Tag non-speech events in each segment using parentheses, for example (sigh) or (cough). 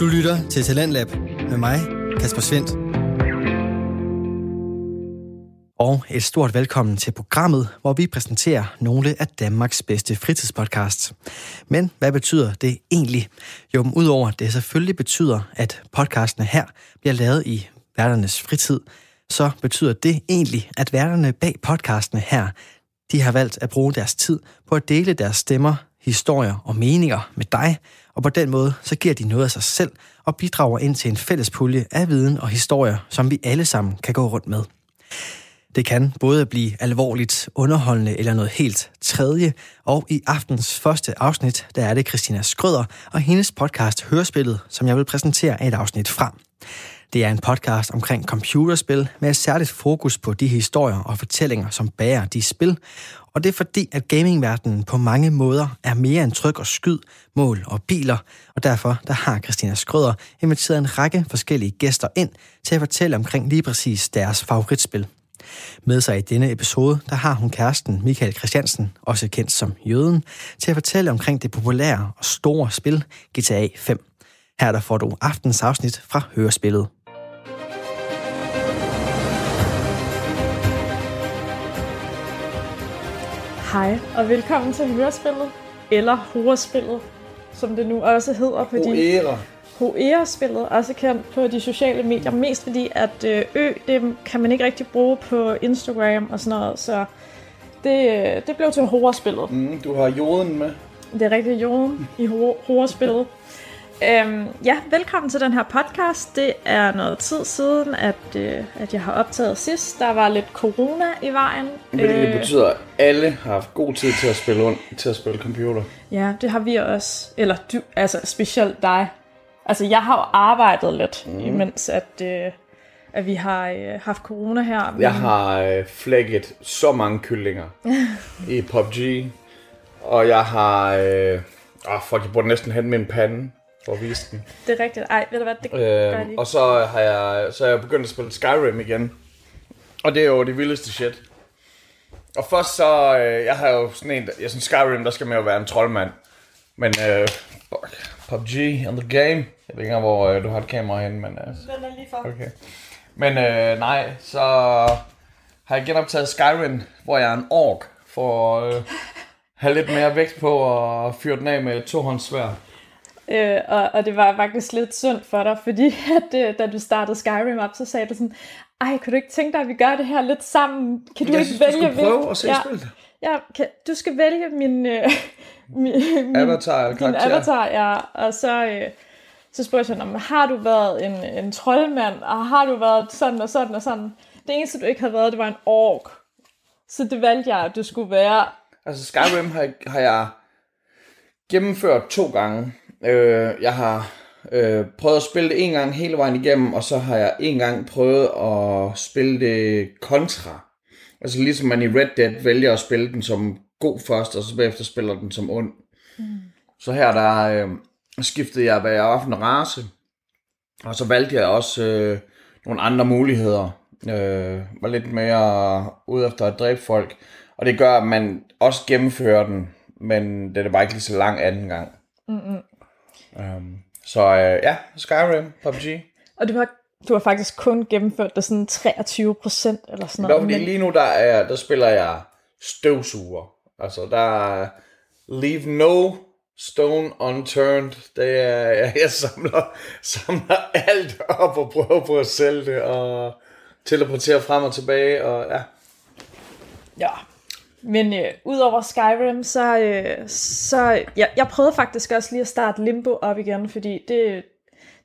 Du lytter til Talentlab med mig, Kasper Svendt. Og et stort velkommen til programmet, hvor vi præsenterer nogle af Danmarks bedste fritidspodcasts. Men hvad betyder det egentlig? Jo, udover det selvfølgelig betyder, at podcastene her bliver lavet i værternes fritid, så betyder det egentlig, at værterne bag podcastene her, de har valgt at bruge deres tid på at dele deres stemmer, historier og meninger med dig, og på den måde så giver de noget af sig selv og bidrager ind til en fælles pulje af viden og historier, som vi alle sammen kan gå rundt med. Det kan både blive alvorligt, underholdende eller noget helt tredje, og i aftens første afsnit, der er det Christina Skrøder og hendes podcast Hørespillet, som jeg vil præsentere et afsnit fra. Det er en podcast omkring computerspil med et særligt fokus på de historier og fortællinger, som bærer de spil. Og det er fordi, at gamingverdenen på mange måder er mere end tryk og skyd, mål og biler. Og derfor der har Christina Skrøder inviteret en række forskellige gæster ind til at fortælle omkring lige præcis deres favoritspil. Med sig i denne episode, der har hun kæresten Michael Christiansen, også kendt som Jøden, til at fortælle omkring det populære og store spil GTA 5. Her der får du aftens afsnit fra Hørespillet. Hej, og velkommen til Hørespillet, eller Horespillet, som det nu også hedder på de... Oera. Hoera-spillet, også kendt på de sociale medier, mest fordi at øh, ø, det kan man ikke rigtig bruge på Instagram og sådan noget, så det, øh, det blev til Horespillet. Mm, du har joden med. Det er rigtig jorden i Horespillet. Øhm, ja, velkommen til den her podcast. Det er noget tid siden, at, øh, at jeg har optaget sidst. Der var lidt corona i vejen. Hvilket øh, betyder, at alle har haft god tid til at spille, rundt, til at spille computer. Ja, det har vi også. Eller du, altså specielt dig. Altså, jeg har jo arbejdet lidt, mm. imens at, øh, at vi har øh, haft corona her. Jeg har øh, flækket så mange kyllinger (laughs) i PUBG. Og jeg har... Øh, oh, fuck, jeg burde næsten hente min pande for at vise den. Det er rigtigt. Ej, ved du hvad, det Øh, gør jeg lige. og så har, jeg, så har jeg begyndt at spille Skyrim igen. Og det er jo det vildeste shit. Og først så, øh, jeg har jo sådan en, jeg synes Skyrim, der skal man jo være en troldmand. Men øh, fuck, PUBG and the game. Jeg ved ikke engang, hvor øh, du har et kamera henne, men... Øh, Den er lige for. okay. Men øh, nej, så har jeg genoptaget Skyrim, hvor jeg er en ork, for at øh, have lidt mere vægt på at fyre den af med et tohåndssværd. Øh, og, og det var faktisk lidt synd for dig, fordi (laughs) at, øh, da du startede Skyrim op, så sagde du sådan, ej, kan du ikke tænke dig, at vi gør det her lidt sammen? Kan du Jeg ikke synes, vælge skulle prøve at se ja, spillet. Ja, kan, du skal vælge min, øh, (laughs) min, min Avatar karakter. avatar, ja. Og så, øh, så spurgte jeg sådan, "Nå, men har du været en, en troldmand, og har du været sådan og sådan og sådan? Det eneste, du ikke havde været, det var en ork. Så det valgte jeg, at du skulle være. Altså Skyrim har, har jeg gennemført to gange. Øh, jeg har øh, prøvet at spille det en gang hele vejen igennem, og så har jeg en gang prøvet at spille det kontra. Altså ligesom man i Red Dead vælger at spille den som god først, og så bagefter spiller den som ond. Mm. Så her der øh, skiftede jeg, hvad jeg var for en race. Og så valgte jeg også øh, nogle andre muligheder. Øh, var lidt mere ude efter at dræbe folk. Og det gør, at man også gennemfører den, men det er bare ikke lige så lang anden gang. Mm-mm. Um, så øh, ja, Skyrim, PUBG. Og du har, du har faktisk kun gennemført det sådan 23 procent eller sådan noget. fordi lige nu, der, er, der spiller jeg støvsuger. Altså, der er leave no stone unturned. Det er, (laughs) jeg, jeg samler, samler alt op og prøver på at sælge det, og teleportere frem og tilbage, og ja. Ja. Men øh, udover Skyrim, så, øh, så jeg, jeg prøvede faktisk også lige at starte Limbo op igen, fordi det,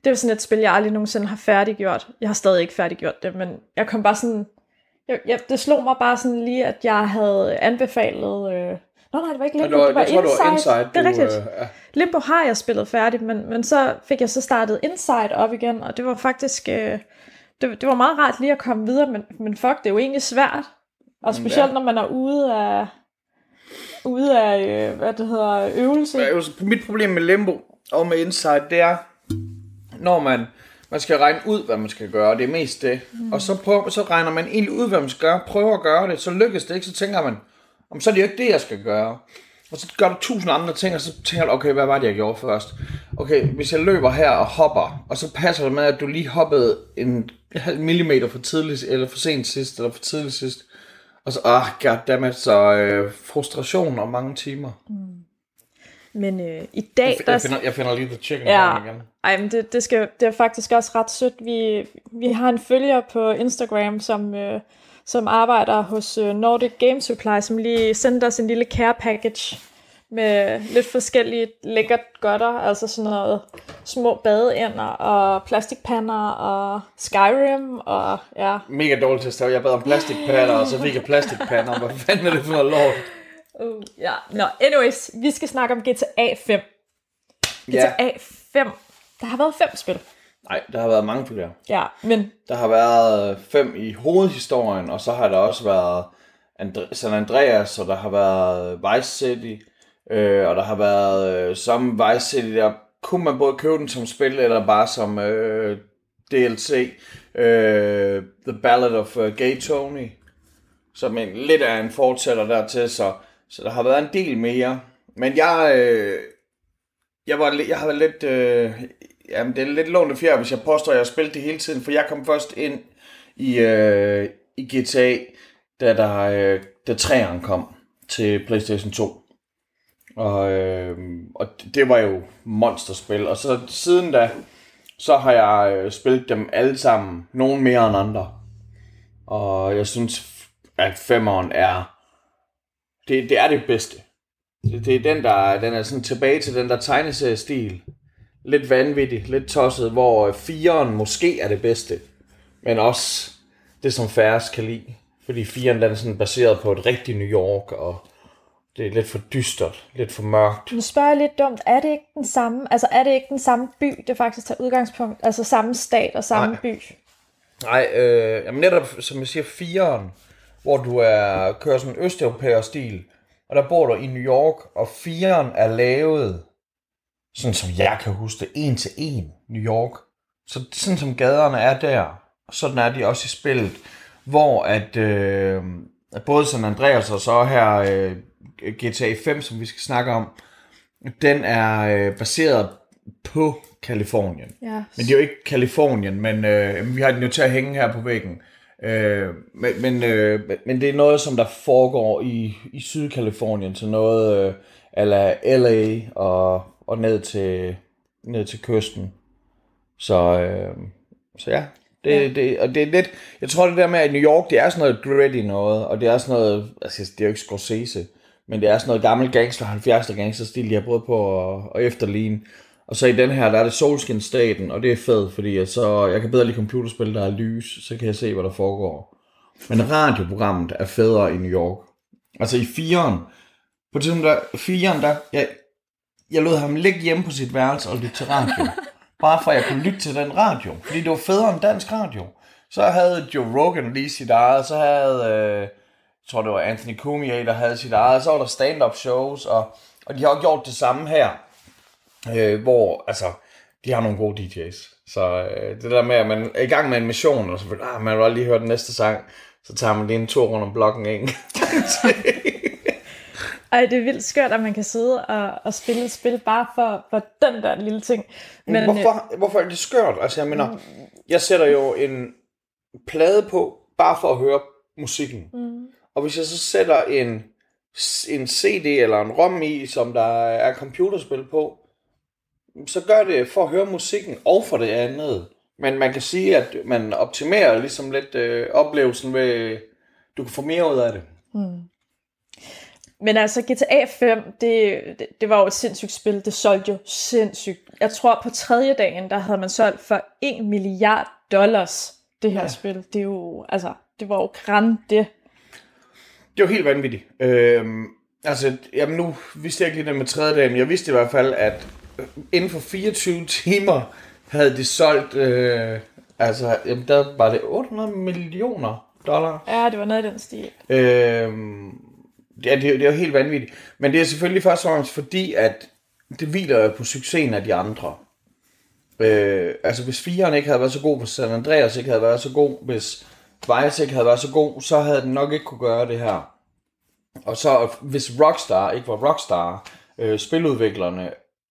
det er sådan et spil, jeg aldrig nogensinde har færdiggjort. Jeg har stadig ikke færdiggjort det, men jeg kom bare sådan... Jeg, jeg, det slog mig bare sådan lige, at jeg havde anbefalet... Øh, Nå nej, det var ikke Limbo, Det var, det var, jeg tror, det var Inside. Inside. Det er rigtigt. øh, ja. Limbo har jeg spillet færdigt, men, men så fik jeg så startet Inside op igen, og det var faktisk... Øh, det, det var meget rart lige at komme videre, men, men fuck, det er jo egentlig svært. Og specielt Ja. når man er ude af, ude af øh, hvad det hedder, øvelse. Mit problem med Limbo og med Inside, det er, når man, man skal regne ud, hvad man skal gøre, det er mest det. Mm. Og så, prøver, så regner man egentlig ud, hvad man skal gøre, prøver at gøre det, så lykkes det ikke, så tænker man, om så er det jo ikke det, jeg skal gøre. Og så gør du tusind andre ting, og så tænker du, okay, hvad var det, jeg gjorde først? Okay, hvis jeg løber her og hopper, og så passer det med, at du lige hoppede en halv millimeter for tidligt, eller for sent sidst, eller for tidligt sidst. Og så, ah, goddammit, så øh, frustration og mange timer. Men øh, i dag... Jeg, jeg, finder, jeg finder lige the chicken Ja, igen. ej, men det, det, skal, det er faktisk også ret sødt. Vi, vi har en følger på Instagram, som, øh, som arbejder hos øh, Nordic Game Supply, som lige sendte os en lille care package med lidt forskellige lækkert godter, altså sådan noget små badeender og plastikpander og Skyrim og ja. Mega dårligt til at. Jeg bad om plastikpander, og så fik jeg plastikpander. Hvad fanden er det for noget lort? Uh, ja. Nå, anyways, vi skal snakke om GTA 5. Ja. GTA 5. Der har været fem spil. Nej, der har været mange flere. Ja, men Der har været fem i hovedhistorien, og så har der også været Andre- San Andreas, og der har været Vice City, øh, og der har været øh, samme Vice City, der kunne man både købe den som spil, eller bare som øh, DLC. Øh, The Ballad of uh, Gay Tony, som en, lidt af en fortsætter dertil, så, så der har været en del mere. Men jeg, øh, jeg, var, jeg har været lidt... Øh, jamen, det er lidt lånte fjerde, hvis jeg påstår, at jeg har spillet det hele tiden, for jeg kom først ind i, øh, i GTA, da, der, øh, da 3'eren kom til PlayStation 2. Og, øh, og det var jo monsterspil. Og så siden da, så har jeg øh, spillet dem alle sammen, nogen mere end andre. Og jeg synes, at femeren er, det, det er det bedste. Det, det er den, der den er sådan tilbage til den der tegneseriestil. Lidt vanvittig, lidt tosset, hvor øh, firen fireren måske er det bedste. Men også det, som færrest kan lide. Fordi firen den er sådan baseret på et rigtigt New York, og det er lidt for dystert, lidt for mørkt. Nu spørger jeg lidt dumt, er det ikke den samme, altså er det ikke den samme by, det faktisk tager udgangspunkt, altså samme stat og samme Nej. by? Nej, øh, jamen netop, som jeg siger, fireren, hvor du er, kører sådan en østeuropæer stil, og der bor du i New York, og fireren er lavet, sådan som jeg kan huske det, en til en New York. Så sådan som gaderne er der, sådan er de også i spillet, hvor at øh, både San Andreas og så her øh, GTA 5, som vi skal snakke om, den er øh, baseret på Kalifornien. Ja. Men det er jo ikke Kalifornien, men øh, vi har den jo til at hænge her på væggen. Øh, men, men, øh, men det er noget, som der foregår i, i Sydkalifornien, så noget øh, ala LA og, og ned til, ned til kysten. Så, øh, så ja, det, ja. Det, og det er lidt, jeg tror det der med, at New York, det er sådan noget gritty noget, og det er sådan noget, altså det er jo ikke Scorsese, men det er sådan noget gammel gangster, 70'er gangsterstil, de har prøvet på at, at efterligne. Og så i den her, der er det Solskin Staten, og det er fedt, fordi at så, jeg kan bedre lide computerspil, der er lys, så kan jeg se, hvad der foregår. Men radioprogrammet er federe i New York. Altså i firen, på tidspunkt der, firen der, jeg, jeg lod ham ligge hjemme på sit værelse og lytte til radio. (laughs) Bare for at jeg kunne lytte til den radio. Fordi det var federe end dansk radio. Så havde Joe Rogan lige sit eget, så havde, øh, jeg tror det var Anthony Cumia, der havde sit eget, så var der stand-up shows, og, og de har også gjort det samme her. Øh, hvor, altså, de har nogle gode DJ's. Så øh, det der med, at man er i gang med en mission, og så ah, man vil lige høre den næste sang, så tager man lige en tur rundt om blokken en. (laughs) Ej, det er vildt skørt, at man kan sidde og, og spille et spil bare for, for den der lille ting. Men, Men, øh, hvorfor, hvorfor er det skørt? Altså, jeg mener, jeg sætter jo en plade på, bare for at høre musikken. Mm. Og hvis jeg så sætter en, en CD eller en ROM i, som der er computerspil på, så gør det for at høre musikken og for det andet. Men man kan sige, at man optimerer ligesom lidt øh, oplevelsen ved, du kan få mere ud af det. Men altså, GTA 5, det, det, det var jo et sindssygt spil. Det solgte jo sindssygt. Jeg tror, på tredje dagen, der havde man solgt for 1 milliard dollars, det her ja. spil. Det er jo, altså, det var jo grande. Det var helt vanvittigt. Øhm, altså, jamen nu vidste jeg ikke lige det med tredje dagen, men jeg vidste i hvert fald, at inden for 24 (laughs) timer havde de solgt, øh, altså, jamen der var det 800 millioner dollar. Ja, det var noget i den stil. Øhm, ja, det, det er jo helt vanvittigt. Men det er selvfølgelig først og fremmest fordi, at det hviler på succesen af de andre. Øh, altså hvis firen ikke havde været så god, hvis San Andreas ikke havde været så god, hvis Vice havde været så god, så havde den nok ikke kunne gøre det her. Og så hvis Rockstar ikke var Rockstar, øh, spiludviklerne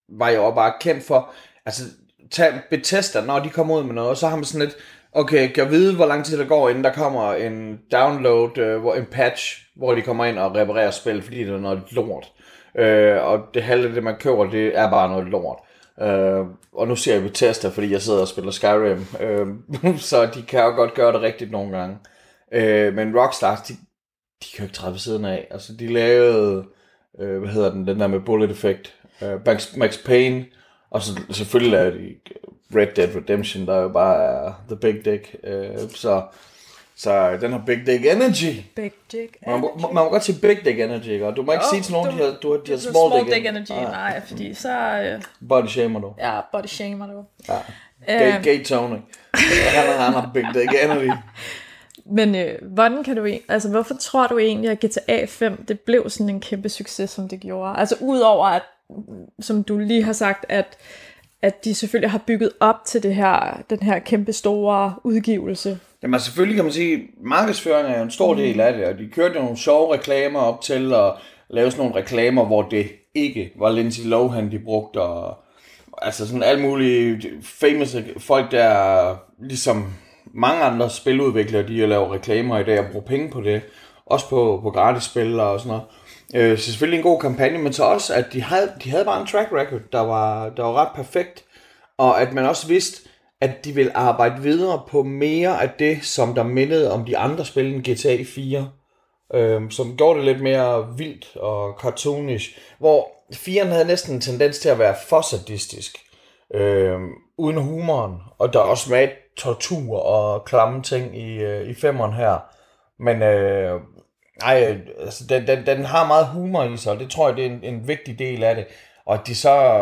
var jo bare kendt for, altså tag Bethesda, når de kommer ud med noget, så har man sådan lidt, okay, kan jeg vide, hvor lang tid der går, inden der kommer en download, øh, hvor, en patch, hvor de kommer ind og reparerer spil, fordi det er noget lort. Øh, og det halve det, man køber, det er bare noget lort. Øh, og nu ser jeg Bethesda, fordi jeg sidder og spiller Skyrim, øh, (laughs) så de kan jo godt gøre det rigtigt nogle gange. Øh, men Rockstar, de, de kan jo ikke træde ved siden af. Altså, de lavede, øh, hvad hedder den, den der med Bullet Effect, øh, Max, Max Payne, og så selvfølgelig lavede de Red Dead Redemption, der jo bare er The Big Dick. Øh, så, så den har Big Dick Energy. Big Dick Man må, man må godt sige Big Dick Energy, ikke? Og du må ikke Jo, sige til nogen, du- de har, du har, de har small, small dick, dick energy, Ah, nej, fordi så... Øh, body shamer du. ja, body shamer du. Ja. Gay, Øh, gay Tony. han, har, han har Big Dick Energy. (laughs) Men øh, hvordan kan du altså hvorfor tror du egentlig, at GTA 5, det blev sådan en kæmpe succes, som det gjorde? Altså udover at, som du lige har sagt, at, at de selvfølgelig har bygget op til det her, den her kæmpe store udgivelse. Jamen selvfølgelig kan man sige, markedsføring er jo en stor del af det, og de kørte jo nogle sjove reklamer op til at lave sådan nogle reklamer, hvor det ikke var Lindsay Lohan, de brugte, og altså sådan alle mulige famous folk, der ligesom mange andre spiludviklere, de laver reklamer i dag og bruger penge på det, også på, på gratis spil og sådan noget. Øh, så selvfølgelig en god kampagne, men så også, at de havde, de havde bare en track record, der var, der var ret perfekt, og at man også vidste, at de ville arbejde videre på mere af det, som der mindede om de andre spil end GTA 4. øh, som gjorde det lidt mere vildt og cartoonish. Hvor 4'eren havde næsten en tendens til at være for sadistisk. øh, uden humoren. Og der er også med tortur og klamme ting i, øh, i 5'eren her. Men øh, ej, altså, den, den, den har meget humor i sig, og det tror jeg, det er en, en vigtig del af det. Og at de så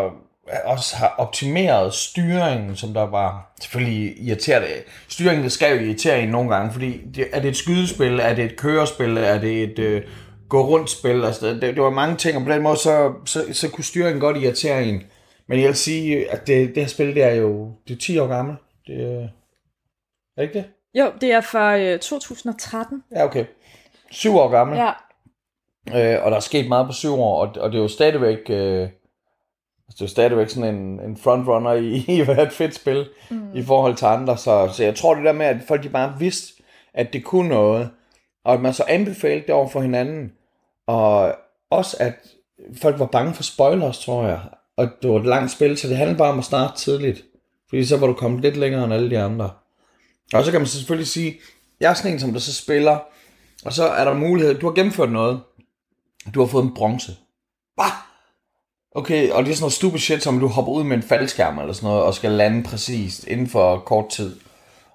også har optimeret styringen, som der var selvfølgelig irriterende. Styringen skal jo irritere en nogle gange, fordi det, er det et skydespil, er det et kørespil, er det et øh, gå rundt spil, altså det, det var mange ting, og på den måde så, så, så kunne styringen godt irritere en. Men jeg vil sige, at det, det her spil, det er jo det er 10 år gammelt. Det, er er ikke det? Jo, det er fra øh, 2013. Ja, okay. 7 år gammel. Ja. Øh, og der er sket meget på syv år, og, og det er jo stadigvæk, øh, altså det er jo stadigvæk sådan en, en frontrunner i, (laughs) i være et fedt spil mm. i forhold til andre. Så, så jeg tror det der med, at folk de bare vidste, at det kunne noget, og at man så anbefalede det over for hinanden, og også at folk var bange for spoilers, tror jeg, og det var et langt spil, så det handlede bare om at starte tidligt, fordi så var du kommet lidt længere end alle de andre. Og så kan man selvfølgelig sige, jeg er sådan en, som der så spiller, og så er der mulighed, du har gennemført noget, du har fået en bronze. Bah! Okay, og det er sådan noget stupid shit, som du hopper ud med en faldskærm eller sådan noget, og skal lande præcist inden for kort tid.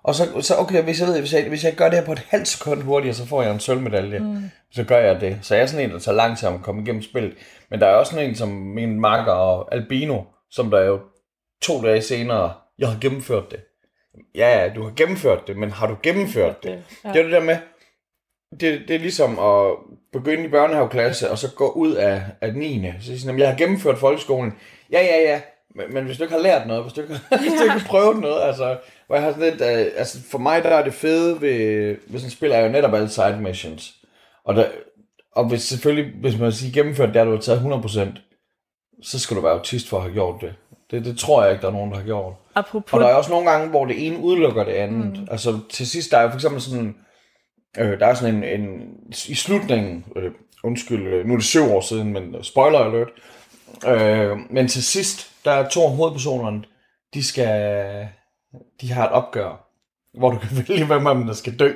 Og så, så okay, hvis jeg, ved, hvis, jeg, hvis jeg gør det her på et halvt sekund hurtigere, så får jeg en sølvmedalje. Mm. Så gør jeg det. Så jeg er sådan en, der tager lang tid om at komme igennem spillet. Men der er også sådan en som min makker og Albino, som der jo to dage senere, jeg har gennemført det. Ja, ja, du har gennemført det, men har du gennemført det? Ja. Det er det der med, det, det er ligesom at begynde i børnehaveklasse, og så gå ud af, af 9. Så sige sådan, "Jamen, jeg har gennemført folkeskolen. Ja, ja, ja. Men, men hvis du ikke har lært noget, hvis du ikke, (laughs) hvis du ikke har prøvet noget, altså, hvor jeg har sådan lidt, uh, altså for mig der er det fede ved, ved sådan et spil, er jo netop alle side missions. Og, der, og hvis selvfølgelig, hvis man siger gennemført det, har du har taget 100%, så skal du være autist for at have gjort det. Det, det tror jeg ikke, der er nogen, der har gjort. Apropos, Og der er også nogle gange, hvor det ene udelukker det andet. Mm. Altså til sidst, der er jo for eksempel sådan, øh, der er sådan en, en i slutningen, øh, undskyld, øh, nu er det syv år siden, men spoiler alert, øh, men til sidst, der er to af hovedpersonerne, de skal, de har et opgør, hvor du kan (laughs) vælge, hvem af dem, der skal dø.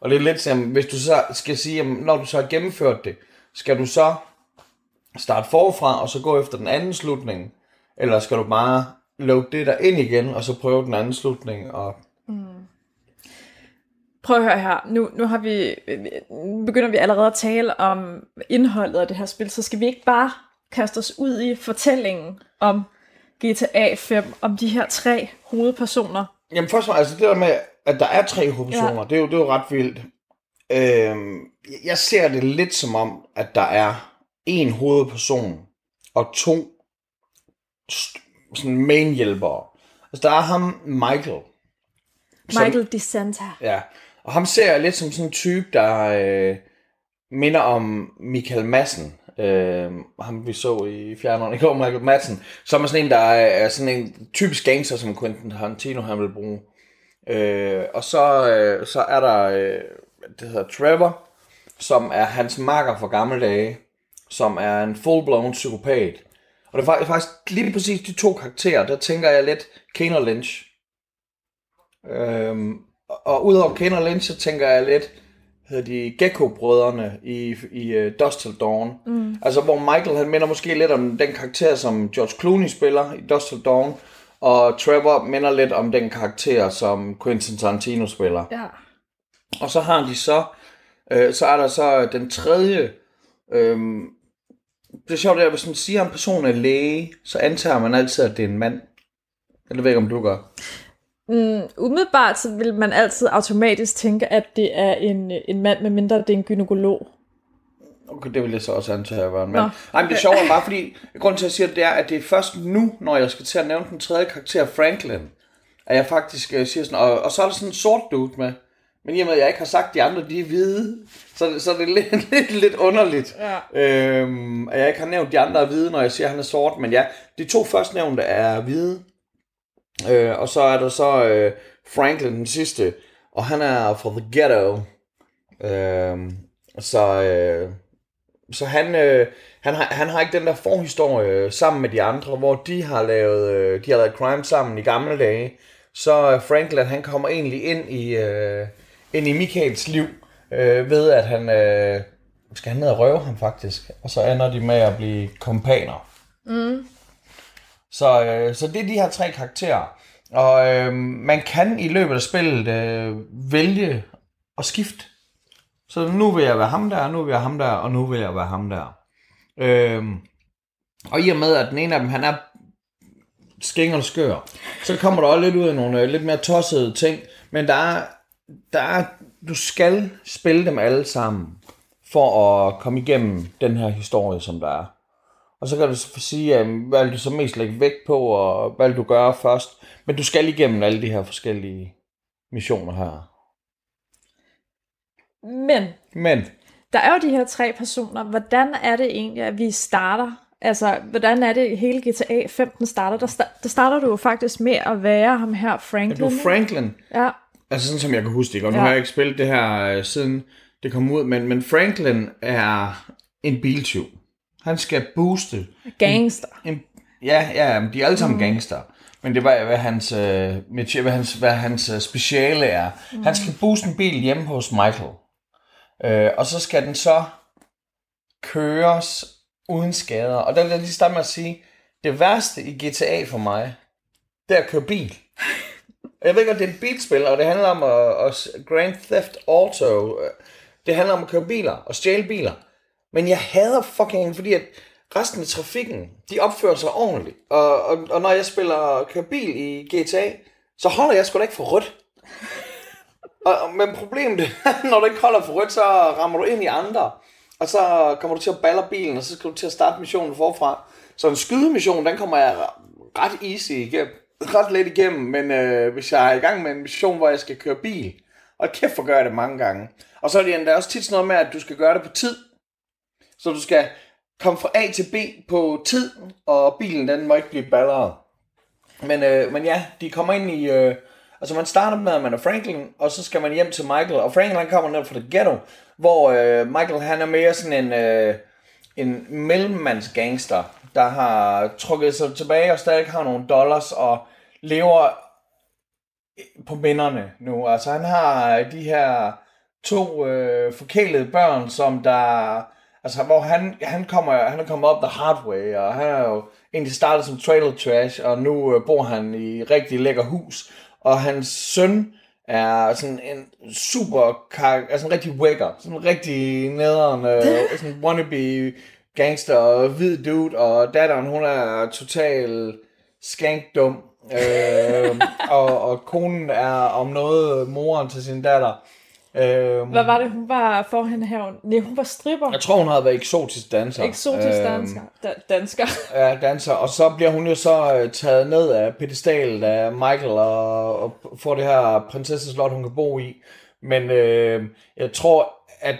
Og det er lidt som, hvis du så skal sige, jamen, når du så har gennemført det, skal du så starte forfra, og så gå efter den anden slutning, eller skal du bare lukke det der ind igen, og så prøve den anden slutning, og prøv at høre her. Nu, nu har vi, nu begynder vi allerede at tale om indholdet af det her spil, så skal vi ikke bare kaste os ud i fortællingen om GTA 5, om de her tre hovedpersoner. Jamen først og fremmest, altså det der med, at der er tre hovedpersoner, ja. det, er jo, det er jo ret vildt. Øhm, jeg ser det lidt som om, at der er en hovedperson og to st- sådan main hjælpere. Altså der er ham, Michael. Som- Michael DeSanta. Ja, og ham ser jeg lidt som sådan en type, der, øh, minder om Michael Madsen, øh, ham vi så i fjerneren i går, Michael Madsen, som er sådan en, der er, sådan en typisk gangster, som Quentin Tarantino han vil bruge. Øh, og så, øh, så er der, øh, det hedder Trevor, som er hans makker fra gamle dage, som er en full-blown psykopat. Og det er faktisk lige præcis de to karakterer, der tænker jeg lidt Kane og Lynch. Øhm, og udover Kane og Lynch, så tænker jeg lidt, hedder de Gecko-brødrene i, i uh, Dust Till Dawn. Mm. Altså hvor Michael, han minder måske lidt om den karakter, som George Clooney spiller i Dust Till Dawn, og Trevor minder lidt om den karakter, som Quentin Tarantino spiller. Ja. Og så har de så, øh, så er der så den tredje, øh, det er sjovt, at hvis man siger, at en person er læge, så antager man altid, at det er en mand. Jeg ved ikke, om du gør. Mm, umiddelbart så vil man altid automatisk tænke, at det er en, en mand, med mindre det er en gynekolog. Okay, det vil jeg så også antage at være en mand. Nå. Nej, men det er sjovt bare, fordi grunden til, at jeg siger det, er, at det er først nu, når jeg skal til at nævne den tredje karakter, Franklin, at jeg faktisk uh, siger sådan, og, og så er der sådan en sort dude med. Men i og med, at jeg ikke har sagt, at de andre de er hvide, så, så er det (laughs) lidt, lidt, lidt underligt, ja. øhm, at jeg ikke har nævnt, at de andre er hvide, når jeg siger, at han er sort. Men ja, de to førstnævnte er hvide. Øh, og så er der så øh, Franklin, den sidste, og han er fra The Ghetto. Øh, så øh, så han, øh, han, har, han har ikke den der forhistorie øh, sammen med de andre, hvor de har lavet, øh, de har lavet crime sammen i gamle dage. Så øh, Franklin, han kommer egentlig ind i, øh, ind i Michaels liv, øh, ved at han øh, skal han ned og røve ham faktisk. Og så ender de med at blive kompaner. Mm. Så, øh, så det er de her tre karakterer. Og øh, man kan i løbet af spillet øh, vælge at skifte. Så nu vil jeg være ham der, nu vil jeg ham der, og nu vil jeg være ham der. Øh, og i og med, at den ene af dem, han er skæng skør, så kommer der også lidt ud af nogle øh, lidt mere tossede ting. Men der er, der er, du skal spille dem alle sammen, for at komme igennem den her historie, som der er. Og så kan du sige, hvad vil du så mest lægge vægt på, og hvad vil du gøre først. Men du skal igennem alle de her forskellige missioner her. Men, Men der er jo de her tre personer. Hvordan er det egentlig, at vi starter? Altså, hvordan er det hele GTA 15 starter? Der, sta- der starter du jo faktisk med at være ham her, Franklin. Er du Franklin? Ja. Altså sådan som jeg kan huske det, og nu ja. har jeg ikke spillet det her øh, siden det kom ud, men, men Franklin er en biltyv. Han skal booste. Gangster. En, en, ja, ja, de er alle sammen mm. gangster. Men det var, hvad hans, øh, hvad hans, hvad hans øh, speciale er. Mm. Han skal booste en bil hjemme hos Michael. Øh, og så skal den så køres uden skader. Og der vil jeg lige starte med at sige, det værste i GTA for mig, det er at køre bil. Jeg ved godt, det er et bilspil, og det handler om at, at Grand Theft Auto. Det handler om at køre biler og stjæle biler. Men jeg hader fucking, fordi at resten af trafikken, de opfører sig ordentligt. Og, og, og når jeg spiller kører bil i GTA, så holder jeg sgu da ikke for rødt. (laughs) og, men problemet er, (laughs) når du ikke holder for rødt, så rammer du ind i andre. Og så kommer du til at balle bilen, og så skal du til at starte missionen forfra. Så en skydemission, den kommer jeg ret easy igennem. Ret let igennem, men øh, hvis jeg er i gang med en mission, hvor jeg skal køre bil, og kæft for gør jeg det mange gange. Og så er det endda også tit sådan noget med, at du skal gøre det på tid. Så du skal komme fra A til B på tid, og bilen den må ikke blive balleret. Men, øh, men ja, de kommer ind i... Øh, altså man starter med, at man er Franklin, og så skal man hjem til Michael. Og Franklin han kommer ned fra det ghetto, hvor øh, Michael han er mere sådan en, øh, en mellemmandsgangster, der har trukket sig tilbage og stadig har nogle dollars og lever på minderne nu. Altså han har de her to øh, forkælede børn, som der Altså, hvor han, han, kommer, han er kommet op the hard way, og han er jo egentlig startet som trailer trash, og nu øh, bor han i et rigtig lækker hus. Og hans søn er sådan en super, altså en rigtig wagger, sådan en rigtig nederen, øh, sådan en wannabe gangster og hvid dude, og datteren, hun er total skankdum. øh, (laughs) og, og konen er om noget moren til sin datter. Øhm, Hvad var det, hun var for hende her? Nej, hun var stripper. Jeg tror, hun havde været eksotisk danser. Eksotisk øhm, dansker. Da, dansker. (laughs) ja, danser. Og så bliver hun jo så øh, taget ned af pedestalet af Michael og, og får det her prinsesseslot, hun kan bo i. Men øh, jeg tror, at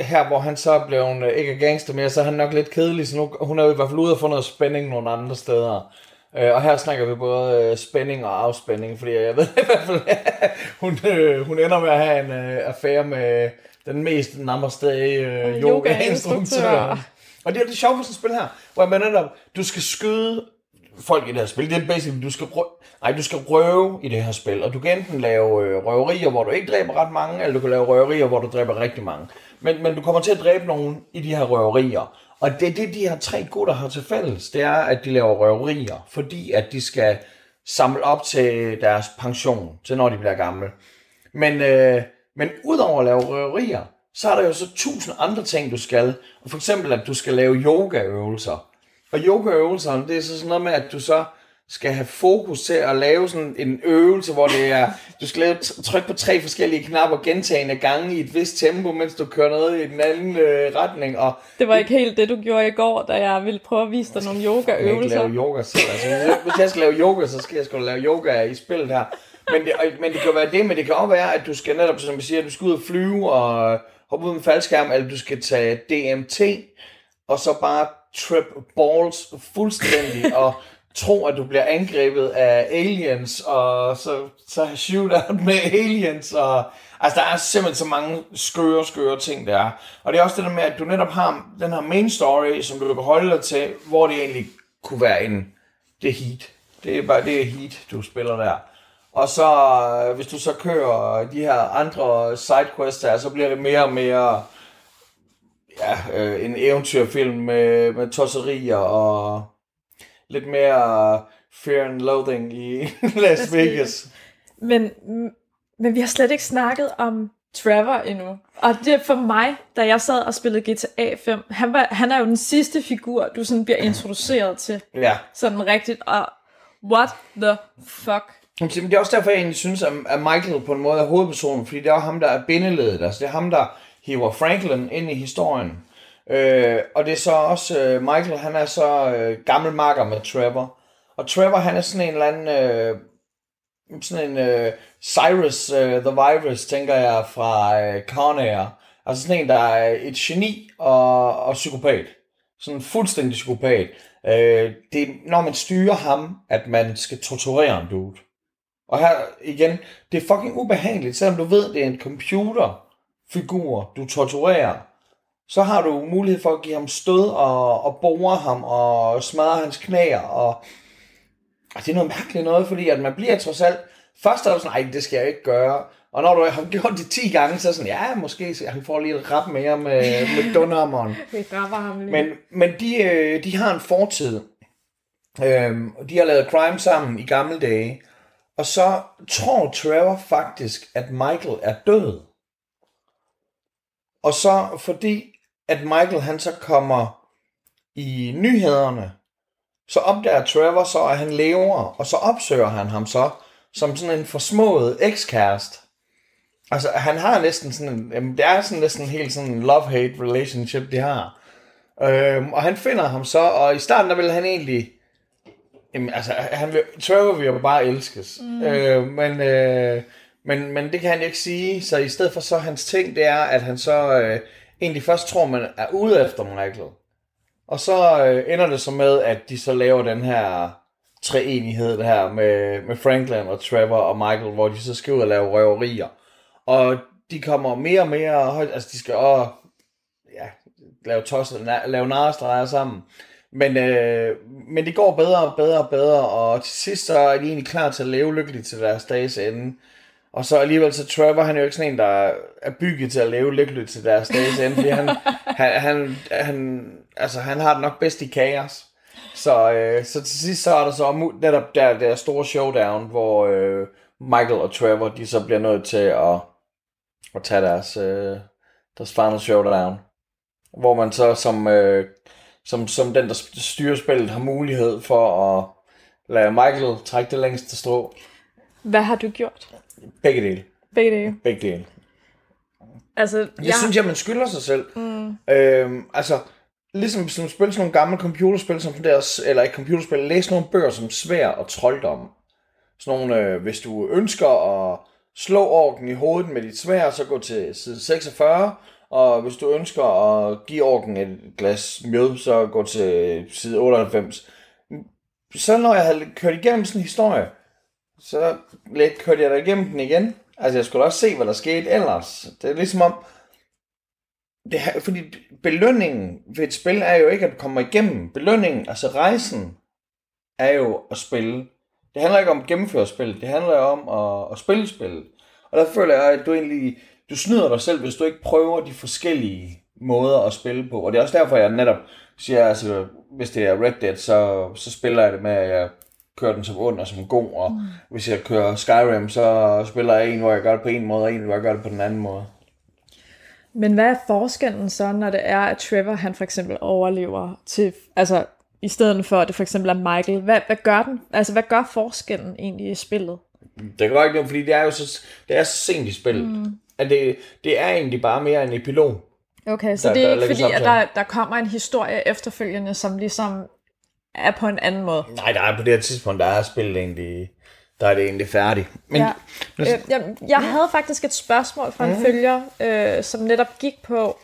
her, hvor han så er blevet øh, ikke er gangster mere, så er han nok lidt kedelig, så nu, hun er jo i hvert fald ude og få noget spænding nogle andre steder. Øh, og her snakker vi både øh, spænding og afspænding, fordi jeg ved (laughs) i hvert fald, hun, øh, hun ender med at have en affære med den mest namaste yoga-instruktør. Og det er det sjove for sådan et spil her, hvor man netop, du skal skyde folk i det her spil. Det er basically, du skal, nej, du skal røve i det her spil, og du kan enten lave øh, røverier, hvor du ikke dræber ret mange, eller du kan lave røverier, hvor du dræber rigtig mange. Men, men du kommer til at dræbe nogen i de her røverier. Og det er det, de her tre gutter har til fælles, det er, at de laver røverier, fordi at de skal samle op til deres pension, til når de bliver gamle. Men, øh, men udover at lave røverier, så er der jo så tusind andre ting, du skal. Og for eksempel, at du skal lave yogaøvelser. Og yogaøvelserne, det er så sådan noget med, at du så skal have fokus til at lave sådan en øvelse, hvor det er, du skal lave, trykke på tre forskellige knapper gentagende gange i et vist tempo, mens du kører noget i den anden øh, retning. Og Det var ikke helt det, du gjorde i går, da jeg ville prøve at vise dig nogle jeg kan yogaøvelser. lave yoga selv. Altså, hvis jeg- skal lave yoga, så skal jeg sgu lave yoga i spillet her. Men det, men det kan være det, men det kan også være, at du skal netop, som jeg siger, du skal ud og flyve og hoppe ud med en faldskærm, eller du skal tage DMT, og så bare trip balls fuldstændig, og tro, at du bliver angrebet af aliens, og så, så shootout med aliens, og altså der er simpelthen så mange skøre, skøre ting der. Og det er også det der med, at du netop har den her main story, som du kan holde dig til, hvor det egentlig kunne være en, det er heat. Det er bare, det er heat, du spiller der. Og så, hvis du så kører de her andre sidequests her, så bliver det mere og mere ja, øh, en eventyrfilm med, med tosserier og lidt mere fear and loathing i (laughs) Las Vegas. Men, men vi har slet ikke snakket om Trevor endnu. Og det er for mig, da jeg sad og spillede GTA 5, han, var, han er jo den sidste figur, du sådan bliver introduceret til. Ja. Sådan rigtigt. Og what the fuck? Men det er også derfor, jeg egentlig synes, at Michael på en måde er hovedpersonen, fordi det er ham, der er bindeledet. Altså, det er ham, der hiver Franklin ind i historien. Øh, og det er så også, øh, Michael, han er så øh, gammel makker med Trevor. Og Trevor, han er sådan en eller anden, øh, sådan en øh, Cyrus øh, the Virus, tænker jeg, fra øh, Con Air. Altså sådan en, der er et geni og, og psykopat. Sådan en fuldstændig psykopat. Øh, det er, når man styrer ham, at man skal torturere en dude. Og her igen, det er fucking ubehageligt, selvom du ved, det er en computerfigur, du torturerer. Så har du mulighed for at give ham stød og, og bore ham og smadre hans knæer. Og, og det er noget mærkeligt noget, fordi at man bliver trods alt... Først er du sådan, nej, det skal jeg ikke gøre. Og når du har gjort det 10 gange, så er sådan, ja, måske så han får lige et rap mere med, med (laughs) dunhammeren. Det rammer ham lige. Men, men de, øh, de har en fortid. Øhm, og de har lavet crime sammen i gamle dage. Og så tror Trevor faktisk, at Michael er død. Og så fordi, at Michael han så kommer i nyhederne, så opdager Trevor så, at han lever, og så opsøger han ham så, som sådan en forsmået ekskæreste. Altså, han har næsten sådan en, jamen, det er sådan næsten helt sådan en love-hate relationship, de har. Øhm, og han finder ham så, og i starten der vil han egentlig, jamen, altså, han vil, Trevor vil jo bare elskes. Mm. Øh, men, øh, men, men det kan han ikke sige, så i stedet for så hans ting, det er, at han så øh, egentlig først tror, man er ude efter Michael. Og så øh, ender det så med, at de så laver den her treenighed her med, med Franklin og Trevor og Michael, hvor de så skal ud og lave røverier. Og de kommer mere og mere højt, altså de skal også ja, lave tosser, lave narestreger sammen. Men, øh, men det går bedre og bedre og bedre, og til sidst så er de egentlig klar til at leve lykkeligt til deres dages ende. Og så alligevel så Trevor, han er jo ikke sådan en, der er bygget til at leve lykkeligt til deres dages ende, fordi han, (laughs) han, han, han, altså, han har det nok bedst i kaos. Så, øh, så til sidst så er der så netop der, der store showdown, hvor øh, Michael og Trevor, de så bliver nødt til at, at tage deres, øh, deres final showdown. Hvor man så som, øh, som, som den, der styrer spillet, har mulighed for at lade Michael trække det længste strå. Hvad har du gjort? Begge dele. Begge dage. Begge dele. Altså, Det jeg, synes jeg, man skylder sig selv. Mm. Øhm, altså, ligesom som spil sådan nogle gamle computerspil, som deres, eller ikke computerspil, læs nogle bøger som svær og trolddom. Sådan nogle, øh, hvis du ønsker at slå orken i hovedet med dit svær, så gå til side 46, Og hvis du ønsker at give orken et glas mjød, så gå til side 98. Så når jeg havde kørt igennem sådan en historie, så lidt kørte jeg der igennem den igen. Altså, jeg skulle også se, hvad der skete ellers. Det er ligesom om, det her, fordi belønningen ved et spil er jo ikke, at du kommer igennem. Belønningen, altså rejsen, er jo at spille. Det handler ikke om at gennemføre spil, det handler om at, at spille spil. Og der føler jeg, at du egentlig, du snyder dig selv, hvis du ikke prøver de forskellige måder at spille på. Og det er også derfor, jeg netop siger, altså, hvis det er Red Dead, så, så spiller jeg det med, at jeg kører den som ond og som god, og mm. hvis jeg kører Skyrim, så spiller jeg en, hvor jeg gør det på en måde, og en, hvor jeg gør det på den anden måde. Men hvad er forskellen så, når det er, at Trevor han for eksempel overlever til, altså i stedet for at det for eksempel er Michael? Hvad, hvad gør den? Altså hvad gør forskellen egentlig i spillet? Det gør ikke noget, fordi det er jo så, det er så sent i spillet. Mm. At det, det er egentlig bare mere en epilog. Okay, så Der- det der er ikke lægges fordi, at der, der kommer en historie efterfølgende, som ligesom er på en anden måde. Nej, der er på det her tidspunkt, der er spillet egentlig, der er det egentlig færdigt. Men Ja. Øh, jeg, jeg havde faktisk et spørgsmål fra en følger, øh, som netop gik på,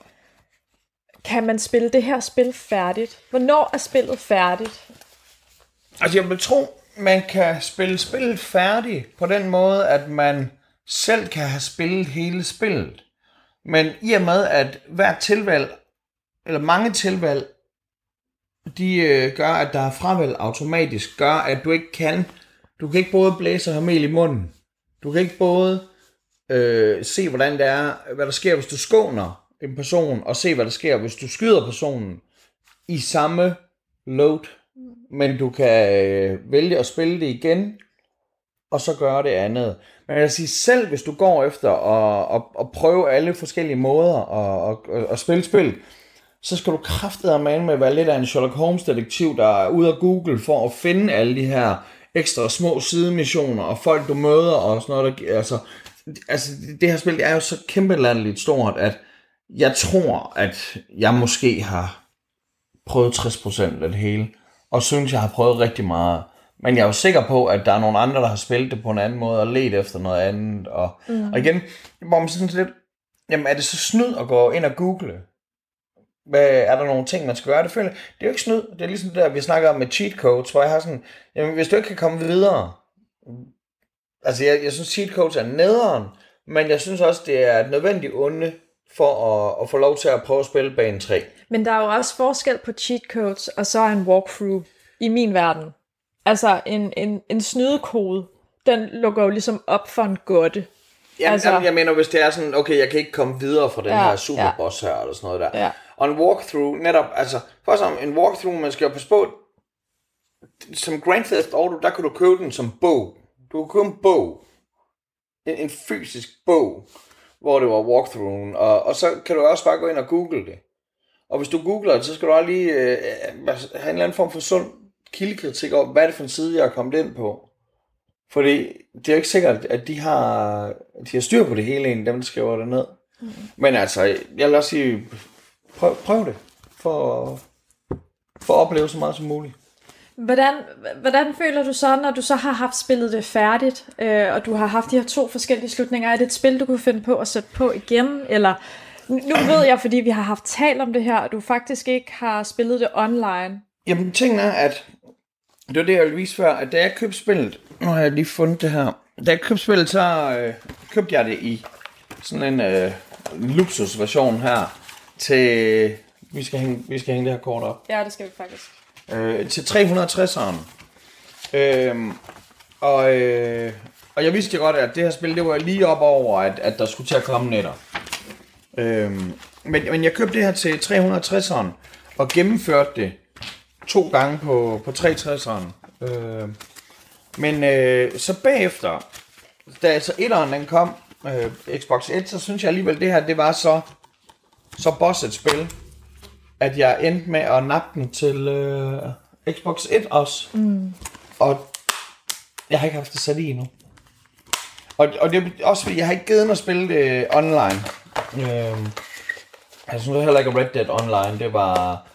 kan man spille det her spil færdigt? Hvornår er spillet færdigt? Altså, jeg vil tro, man kan spille spillet færdigt på den måde, at man selv kan have spillet hele spillet. Men i og med, at hvert tilvalg, eller mange tilvalg, de øh, gør, at der er fravalg automatisk, gør, at du ikke kan, du kan ikke både blæse og have mel i munden. Du kan ikke både øh, se, hvordan det er, hvad der sker, hvis du skåner en person, og se, hvad der sker, hvis du skyder personen i samme load. Men du kan øh, vælge at spille det igen, og så gøre det andet. Men jeg vil sige, selv hvis du går efter at, at, at prøve alle forskellige måder at, at, at spille spil, så skal du kraftedeme med at være lidt af en Sherlock Holmes-detektiv, der er ude af Google for at finde alle de her ekstra små sidemissioner, og folk du møder, og sådan noget. Der, altså, altså, det her spil det er jo så kæmpe latterligt stort, at jeg tror, at jeg måske har prøvet 60% af det hele, og synes, jeg har prøvet rigtig meget. Men jeg er jo sikker på, at der er nogle andre, der har spillet det på en anden måde, og let efter noget andet. Og, mm. og igen, hvor man sådan lidt, jamen er det så snyd at gå ind og google? Hvad, er der nogle ting, man skal gøre? Det, føler, det er jo ikke snyd. Det er ligesom det der, vi snakker om med cheat codes, hvor jeg har sådan, jamen hvis du ikke kan komme videre, altså jeg, jeg synes cheat codes er nederen, men jeg synes også, det er et nødvendigt onde for at, at få lov til at prøve at spille bane 3. Men der er jo også forskel på cheat codes og så en walkthrough i min verden. Altså en, en, en snydekode, den lukker jo ligesom op for en godte. Jamen, Altså- jamen, jeg mener, hvis det er sådan, okay, jeg kan ikke komme videre fra den Ja, ja, her ja. superboss her, eller sådan noget der. Ja. Og en walkthrough, netop, altså, for som en walkthrough, man skal jo passe på, som Grand Theft Auto, der kan du købe den som bog. Du kan købe en bog. En, en fysisk bog, hvor det var walkthroughen. Og, og så kan du også bare gå ind og google det. Og hvis du googler det, så skal du også lige øh, have en eller anden form for sund kildekritik over, hvad er det for en side, jeg er kommet ind på. Fordi det er jo ikke sikkert, at de har, de har styr på det hele, egentlig, dem der skriver det ned. Mm. Men altså, jeg vil også sige, prøv, prøv det, for, for at opleve så meget som muligt. Hvordan, hvordan føler du så, når du så har haft spillet det færdigt, øh, og du har haft de her to forskellige slutninger? Er det et spil, du kunne finde på at sætte på igen? Eller nu ved jeg, fordi vi har haft talt om det her, at du faktisk ikke har spillet det online. Jamen, tingen er, at det var det, jeg ville vise før, at da jeg købte spillet, nu har jeg lige fundet det her, da jeg købte spillet, så øh, købte jeg det i sådan en øh, luksusversion her, til, vi skal, hænge, vi skal hænge det her kort op, Ja, det skal vi faktisk. øh, til 360'eren. Øhm, og, øh, og jeg vidste jo godt, at det her spil, det var lige op over, at, at der skulle til at komme netter. Øhm, men, men jeg købte det her til 360'eren, og gennemførte det to gange på, på 360'eren. Øh, men øh, så bagefter, da så etteren den kom, øh, Xbox 1, så synes jeg alligevel, det her, det var så, så boss et spil, at jeg endte med at nappe den til øh, Xbox 1 også. Mm. Og jeg har ikke haft det sat i endnu. Og, og det er også fordi, jeg har ikke givet mig at spille det online. Øhm, jeg synes heller ikke, Red Dead Online, det var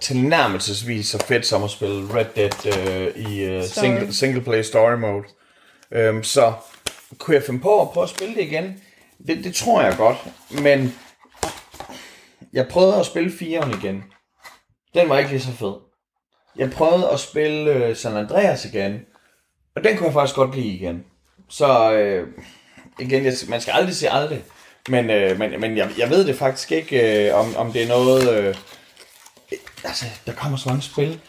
tilnærmelsesvis så fedt som at spille Red Dead øh, i øh, single, single play story mode. Øhm, så kunne jeg finde på at prøve at spille det igen? Det, det tror jeg godt, men jeg prøvede at spille 4'eren igen. Den var ikke lige så fed. Jeg prøvede at spille øh, San Andreas igen. Og den kunne jeg faktisk godt lide igen. Så øh, igen, jeg, man skal aldrig sige aldrig. Men, øh, men, men jeg, jeg ved det faktisk ikke, øh, om, om det er noget... Øh, altså, der kommer så mange spil.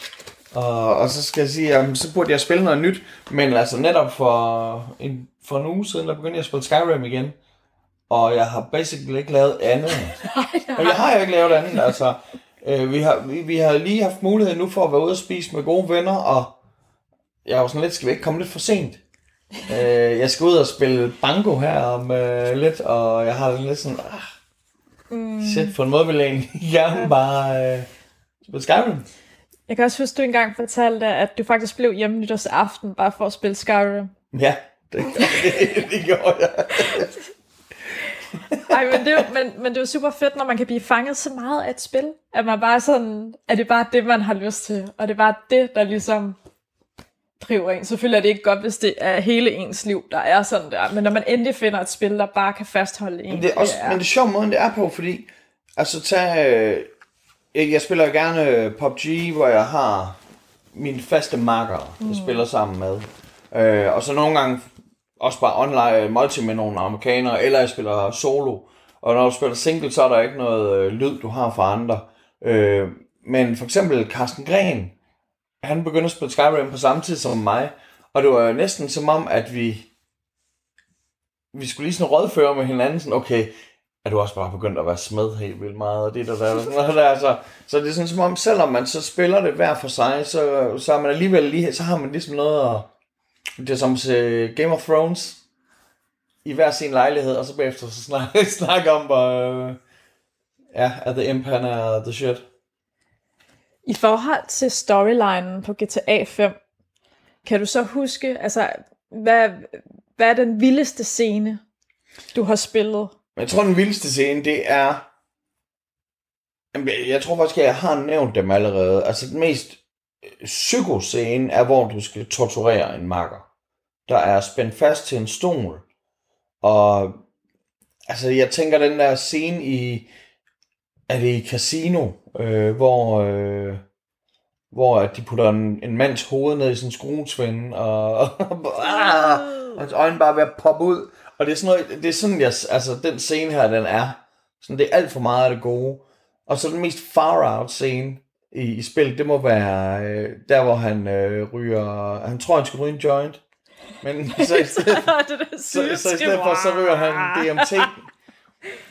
Og, og så skal jeg sige, jamen, så burde jeg spille noget nyt. Men altså netop for en, for en uge siden, der begyndte jeg at spille Skyrim igen. Og jeg har basically ikke lavet andet. (laughs) Men jeg har jo ikke lavet andet, altså. Øh, vi, har, vi, vi har lige haft mulighed nu for at være ude og spise med gode venner, og jeg var sådan lidt, skal vi ikke komme lidt for sent? øh, jeg skal ud og spille banko her om øh, lidt, og jeg har lidt sådan, ah, mm. shit, på en måde vil jeg egentlig (laughs) gerne bare øh, spille Skyrim. Jeg kan også huske, du engang fortalte, at du faktisk blev hjemme nytårsaften bare for at spille Skyrim. Ja, det, det, (laughs) det gjorde jeg. Ej, men det, er jo, men, men det er jo super fedt, når man kan blive fanget så meget af et spil, at man bare sådan, at det er bare det, man har lyst til, og det er bare det, der ligesom driver en. Selvfølgelig er det ikke godt, hvis det er hele ens liv, der er sådan der, men når man endelig finder et spil, der bare kan fastholde en. Men det er, også, det er... men det er sjovt måden, det er på, fordi, altså tag, øh, jeg spiller gerne PUBG, hvor jeg har mine faste marker, jeg mm. spiller sammen med. Øh, og så nogle gange også bare online øh, multi med nogle amerikanere, eller jeg spiller solo. Og når du spiller single, så er der ikke noget øh, lyd, du har for andre. Øh, men for eksempel Carsten Gren, han begyndte at spille Skyrim på samme tid som mig. Og det var næsten som om, at vi vi skulle lige sådan rådføre med hinanden, sådan, okay, er du også bare begyndt at være smed helt vildt meget, og det der, der, der, der, der så, så det er sådan som om, selvom man så spiller det hver for sig, så, så er man alligevel lige, så har man ligesom noget at, det er som se Game of Thrones i hver sin lejlighed, og så bagefter så snakke, (laughs) snakke om, uh, ja, at The han er the shit. I forhold til storylinen på GTA 5, kan du så huske, altså, hvad, hvad er den vildeste scene, du har spillet? Jeg tror, den vildeste scene, det er... Jeg tror faktisk, at jeg har nævnt dem allerede. Altså, den mest psykoscene er, hvor du skal torturere en makker, der er spændt fast til en stol. Og altså, jeg tænker den der scene i, er det i Casino, øh, hvor, øh, hvor de putter en, en mands hoved ned i sådan en skruesvend, (laughs) og, og ah, hans øjne bare ved at poppe ud. Og det er sådan, noget, det er sådan jeg, altså den scene her, den er. Sådan, det er alt for meget af det gode. Og så den mest far out scene, i, i spil, det må være øh, der, hvor han øh, ryger... Han tror, han skal ryge en joint. Men (laughs) så i stedet, det så, så i stedet for, så ryger han DMT.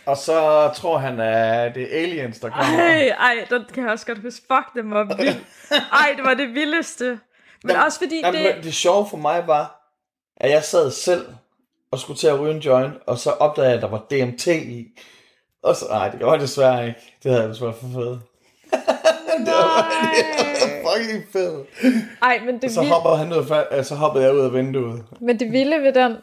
Og så tror han, at det er aliens, der kommer. Ej, ej, den kan jeg også godt huske. Fuck, det var vildt. Ej, det var det vildeste. Men jamen, også fordi jamen, det... Det sjove for mig var, at jeg sad selv og skulle til at ryge en joint, og så opdagede jeg, at der var DMT i. Og så, nej, det var desværre ikke. Det havde jeg desværre for fedt (laughs) det, var, det var fucking fedt. Ej, men det så, vilde... hopper han ud, så hoppede jeg ud af vinduet. Men det vilde ved den,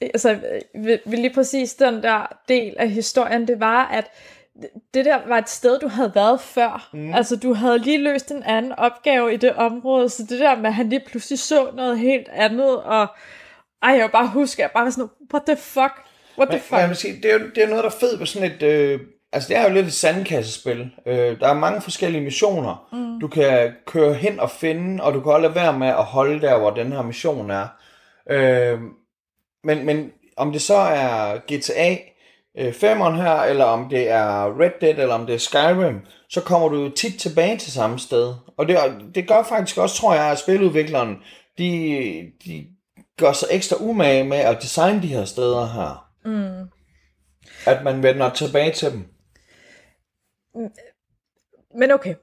altså ved, ved lige præcis den der del af historien, det var, at det der var et sted, du havde været før. Mm. Altså, du havde lige løst en anden opgave i det område, så det der med, at han lige pludselig så noget helt andet, og ej, jeg bare huske, jeg bare var sådan, what the fuck? What the men, fuck? Men vil sige, det, er, det er noget, der er fedt ved sådan et, øh, Altså, det er jo lidt et sandkassespil. Øh, der er mange forskellige missioner, mm. du kan køre hen og finde, og du kan også lade være med at holde der, hvor den her mission er. Øh, men, men om det så er GTA øh, 5'eren her, eller om det er Red Dead, eller om det er Skyrim, så kommer du tit tilbage til samme sted. Og det, det gør faktisk også, tror jeg, at spiludvikleren, de, de gør sig ekstra umage med at designe de her steder her. Mm. At man vender tilbage til dem. Men okay.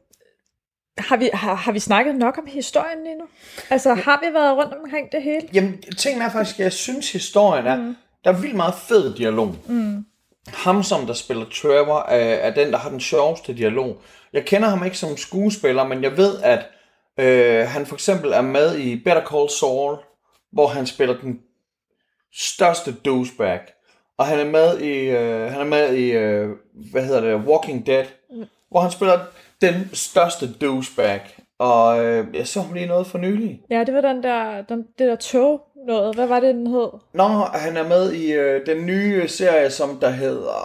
Har vi, har, har vi snakket nok om historien lige nu? Altså, har vi været rundt omkring det hele? Jamen, tingene er faktisk, jeg synes, historien er... Mm. Der er vildt meget fed dialog. Mm. Ham, som der spiller Trevor, er, er den, der har den sjoveste dialog. Jeg kender ham ikke som skuespiller, men jeg ved, at øh, han for eksempel er med i Better Call Saul, hvor han spiller den største douchebag. Og han er med i, øh, han er med i øh, hvad hedder det, Walking Dead, mm. hvor han spiller den største douchebag. Og øh, jeg så ham lige noget for nylig. Ja, det var den der, den, det der tog, noget. Hvad var det, den hed? Nå, han er med i øh, den nye serie, som der hedder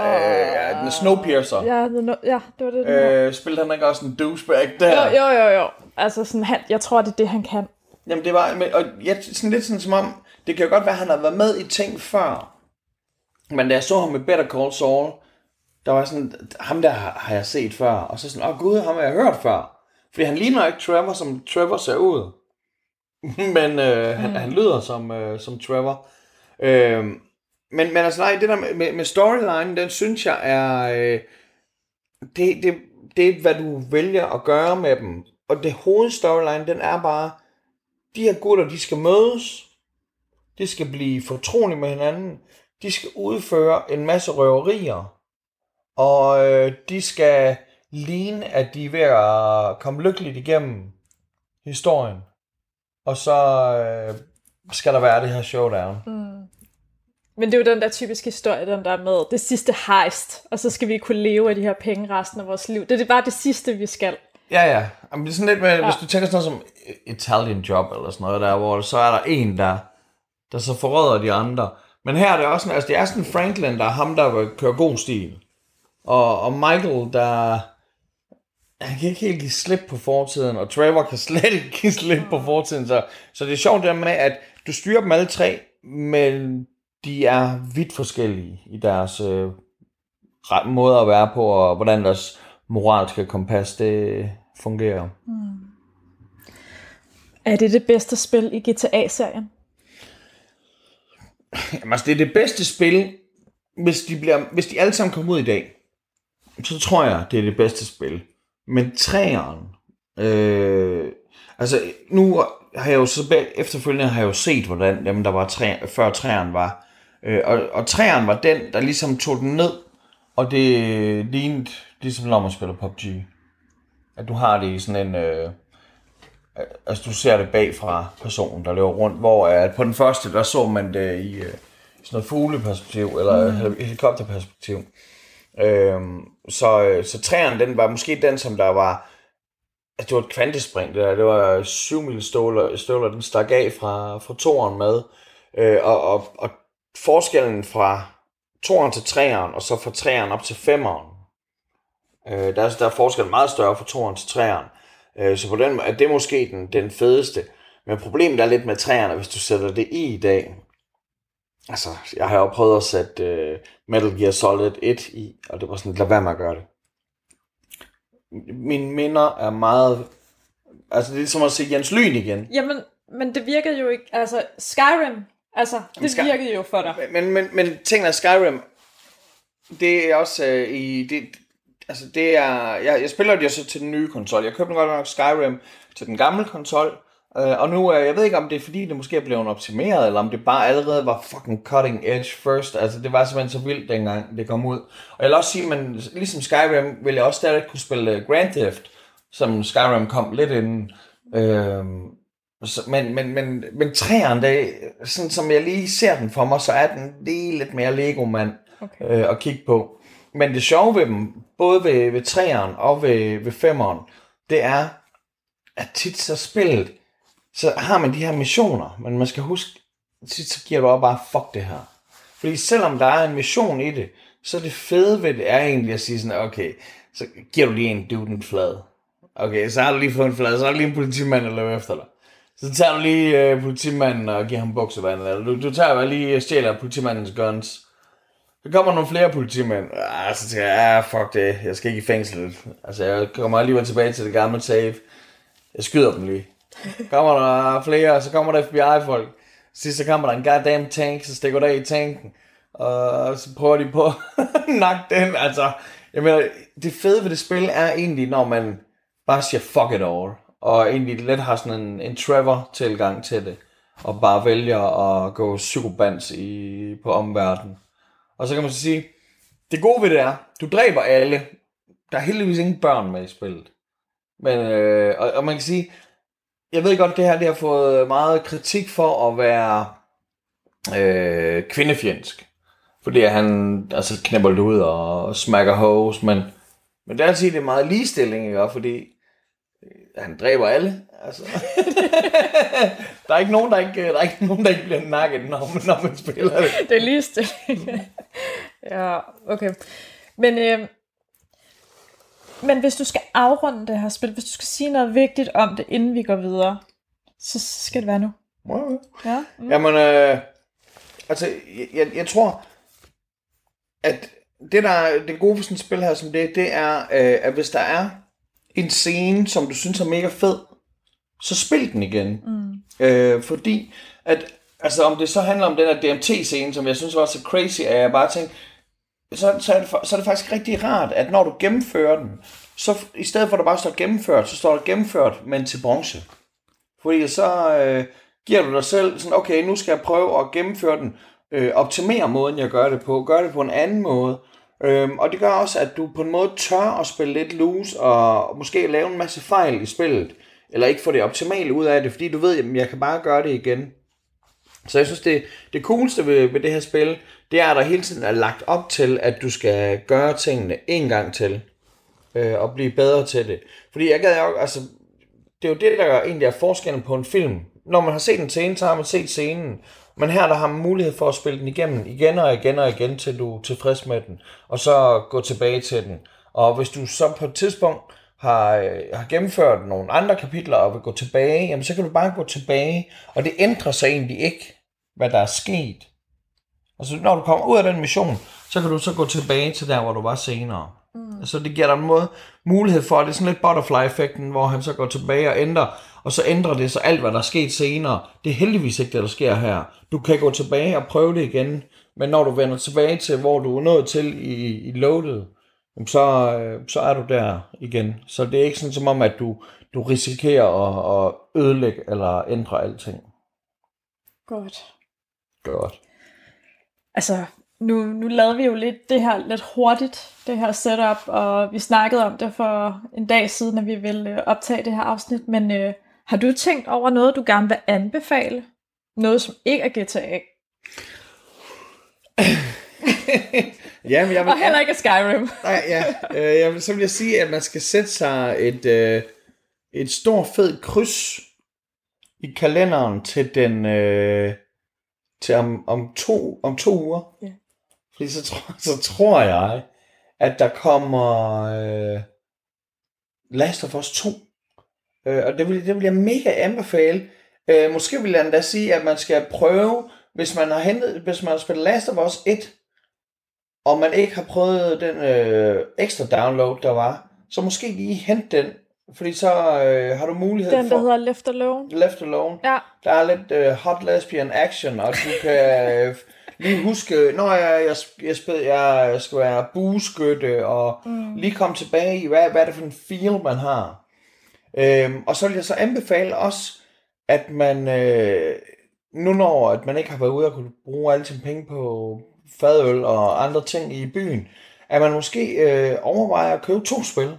øh, ja, den Snowpiercer. Ja, the, ja det var det, den. Øh, spillede han ikke også en douchebag der? Jo, jo, jo, jo. Altså, sådan, han, jeg tror, det er det, han kan. Jamen det var, men, og ja, sådan lidt sådan som om, det kan jo godt være, at han har været med i ting før. Men da jeg så ham med Better Call Saul, der var sådan, ham der har, jeg set før. Og så sådan, åh oh, gud, ham har jeg hørt før. Fordi han ligner ikke Trevor, som Trevor ser ud. (laughs) men øh, mm. han, han lyder som, øh, som Trevor. Øh, men, men altså nej, det der med, med storyline, den synes jeg er... Øh, det, det, det er, hvad du vælger at gøre med dem. Og det hovedstoryline, den er bare, de her gutter, de skal mødes, de skal blive fortrolige med hinanden, de skal udføre en masse røverier, og øh, de skal ligne, at de er ved at komme lykkeligt igennem historien. Og så øh, skal der være det her showdown. Mm. Men det er jo den der typiske historie, den der med det sidste heist, og så skal vi kunne leve af de her penge resten af vores liv. Det er bare det sidste, vi skal. Ja, ja. Jamen, det er sådan lidt med, ja. hvis du tænker sådan noget som Italian Job eller sådan noget der, hvor så er der en, der, der så forråder de andre. Men her er det også sådan, altså det er sådan Franklin, der er ham, der kører god stil. Og, og Michael, der han kan ikke helt give slip på fortiden, og Trevor kan slet ikke give slip på fortiden. Så, så det er sjovt der med, at du styrer dem alle tre, men de er vidt forskellige i deres øh, måde at være på, og hvordan deres moralske kompas det fungerer. Mm. Er det det bedste spil i GTA-serien? Jamen, altså, det er det bedste spil, hvis de, bliver, hvis de alle sammen kommer ud i dag. Så tror jeg, det er det bedste spil. Men træeren, øh, altså nu har jeg jo så efterfølgende har jeg jo set, hvordan dem, der var træ, før træeren var. Øh, og, og træeren var den, der ligesom tog den ned, og det lignede ligesom når man spiller PUBG. At du har det i sådan en... Øh, altså du ser det bag fra personen, der løber rundt, hvor at på den første, der så man det i, øh, sådan noget fugleperspektiv, eller mm. helikopterperspektiv. Øhm, så, så træerne, den var måske den, som der var, altså det var et kvantespring, det, der. det var 7 mil ståler, støvler, den stak af fra, fra toren med, øh, og, og, og forskellen fra toren til træeren, og så fra træeren op til femeren, øh, der, er, der er forskellen meget større fra toren til træeren. Øh, så på den måde er det måske den, den fedeste. Men problemet er lidt med træerne, hvis du sætter det i i dag. Altså, jeg har jo prøvet at sætte uh, Metal Gear Solid 1 i, og det var sådan, lad være med at gøre det. Mine minder er meget... Altså, det er som at se Jens Lyn igen. Jamen, men det virkede jo ikke... Altså, Skyrim, altså, det Sky... virkede jo for dig. Men, men, men ting af Skyrim, det er også uh, i... Det, altså, det er... Jeg, jeg spiller det jo så til den nye konsol. Jeg købte godt nok Skyrim til den gamle konsol, Uh, og nu, uh, jeg ved ikke om det er fordi, det måske er blevet optimeret, eller om det bare allerede var fucking cutting edge first. Altså, det var simpelthen så vildt, dengang det kom ud. Og jeg vil også sige, men ligesom Skyrim, vil jeg også stadig kunne spille Grand Theft, som Skyrim kom lidt inden. Uh, så, men, men, men, men træerne, det, sådan som jeg lige ser den for mig, så er den lige lidt mere Lego-mand okay. uh, at kigge på. Men det sjove ved dem, både ved, ved træeren og ved, ved femmeren, det er, at tit så spillet så har man de her missioner, men man skal huske, så giver du op bare, fuck det her. Fordi selvom der er en mission i det, så det fede ved det er egentlig at sige sådan, okay, så giver du lige en dude en flad. Okay, så har du lige fået en flad, så har du lige en politimand, der løber efter dig. Så tager du lige øh, politimanden og giver ham buksevand, eller du, du tager bare lige og stjæler politimandens guns. Så kommer nogle flere politimænd. Ah, så tænker jeg, ah, fuck det, jeg skal ikke i fængsel. Altså, jeg kommer alligevel tilbage til det gamle save. Jeg skyder dem lige. Kommer der flere, så kommer der FBI-folk. Sidst så kommer der en goddamn tank, så stikker der i tanken. Og så prøver de på at (laughs) nakke den. Altså, jeg mener, det fede ved det spil er egentlig, når man bare siger fuck it all. Og egentlig let har sådan en, en Trevor-tilgang til det. Og bare vælger at gå psykobans i, på omverdenen. Og så kan man så sige, det gode ved det er, du dræber alle. Der er heldigvis ingen børn med i spillet. Men, øh, og, og man kan sige, jeg ved godt, det her det har fået meget kritik for at være øh, kvindefjendsk. Fordi han altså, knæpper det ud og smækker hose, men, men det er altid det er meget ligestilling, ikke? fordi han dræber alle. Altså. (laughs) der er ikke nogen, der ikke, der er ikke nogen, der ikke bliver nakket, når man, når man spiller det. Det er ligestilling. (laughs) ja, okay. Men, øh, men hvis du skal afrunde det her spil, hvis du skal sige noget vigtigt om det, inden vi går videre, så skal det være nu. Okay. Ja. Mm. Jamen, øh, altså, jeg, jeg tror, at det, der er det gode for sådan et spil her som det, det er, øh, at hvis der er en scene, som du synes er mega fed, så spil den igen. Mm. Øh, fordi, at, altså om det så handler om den her DMT-scene, som jeg synes var så crazy, at jeg bare tænkte, så, så, er det, så er det faktisk rigtig rart, at når du gennemfører den, så i stedet for at der bare står gennemført, så står der gennemført, men til bronze. Fordi så øh, giver du dig selv sådan, okay, nu skal jeg prøve at gennemføre den, øh, optimere måden, jeg gør det på, gør det på en anden måde. Øhm, og det gør også, at du på en måde tør at spille lidt loose, og måske lave en masse fejl i spillet, eller ikke få det optimale ud af det, fordi du ved, at jeg kan bare gøre det igen. Så jeg synes, det, det coolste ved, ved det her spil, det er, at der hele tiden er lagt op til, at du skal gøre tingene en gang til, øh, og blive bedre til det. Fordi jeg gad jo, altså, det er jo det, der egentlig er forskellen på en film. Når man har set en scene, så har man set scenen. Men her der har man mulighed for at spille den igennem igen og igen og igen, til du er tilfreds med den. Og så gå tilbage til den. Og hvis du så på et tidspunkt har, øh, har gennemført nogle andre kapitler og vil gå tilbage, jamen så kan du bare gå tilbage. Og det ændrer sig egentlig ikke, hvad der er sket. Altså når du kommer ud af den mission, så kan du så gå tilbage til der, hvor du var senere. Mm. Altså det giver dig en måde, mulighed for, det er sådan lidt butterfly-effekten, hvor han så går tilbage og ændrer, og så ændrer det så alt, hvad der er sket senere. Det er heldigvis ikke det, der sker her. Du kan gå tilbage og prøve det igen, men når du vender tilbage til, hvor du er nået til i, i loadet, så, øh, så er du der igen. Så det er ikke sådan som om, at du, du risikerer at, at ødelægge eller ændre alting. Godt. Godt. Altså, nu, nu lavede vi jo lidt det her lidt hurtigt, det her setup, og vi snakkede om det for en dag siden, at vi ville øh, optage det her afsnit, men øh, har du tænkt over noget, du gerne vil anbefale? Noget, som ikke er GTA? (laughs) ja, men jeg vil, og heller ikke Skyrim. (laughs) nej, ja, øh, jeg vil, så vil jeg sige, at man skal sætte sig et, øh, et stort fed kryds i kalenderen til den øh, til om, om, to, om to uger. Ja. Fordi så, tror, (laughs) så tror jeg, at der kommer øh, Last of Us 2. Øh, og det vil, det vil jeg mega anbefale. Øh, måske vil jeg endda sige, at man skal prøve, hvis man har hentet, hvis man har spillet Last of Us 1, og man ikke har prøvet den øh, ekstra download, der var, så måske lige hente den, fordi så øh, har du mulighed Den, for... der hedder Left Alone. Left Alone. Ja. Der er lidt øh, hot lesbian action, og du kan (laughs) øh, lige huske, når jeg, jeg, jeg, spil, jeg skal være bueskytte, og mm. lige komme tilbage i, hvad, hvad er det for en feel, man har. Øhm, og så vil jeg så anbefale også, at man, øh, nu når at man ikke har været ude og kunne bruge alle sine penge på fadøl og andre ting i byen, at man måske øh, overvejer at købe to spil.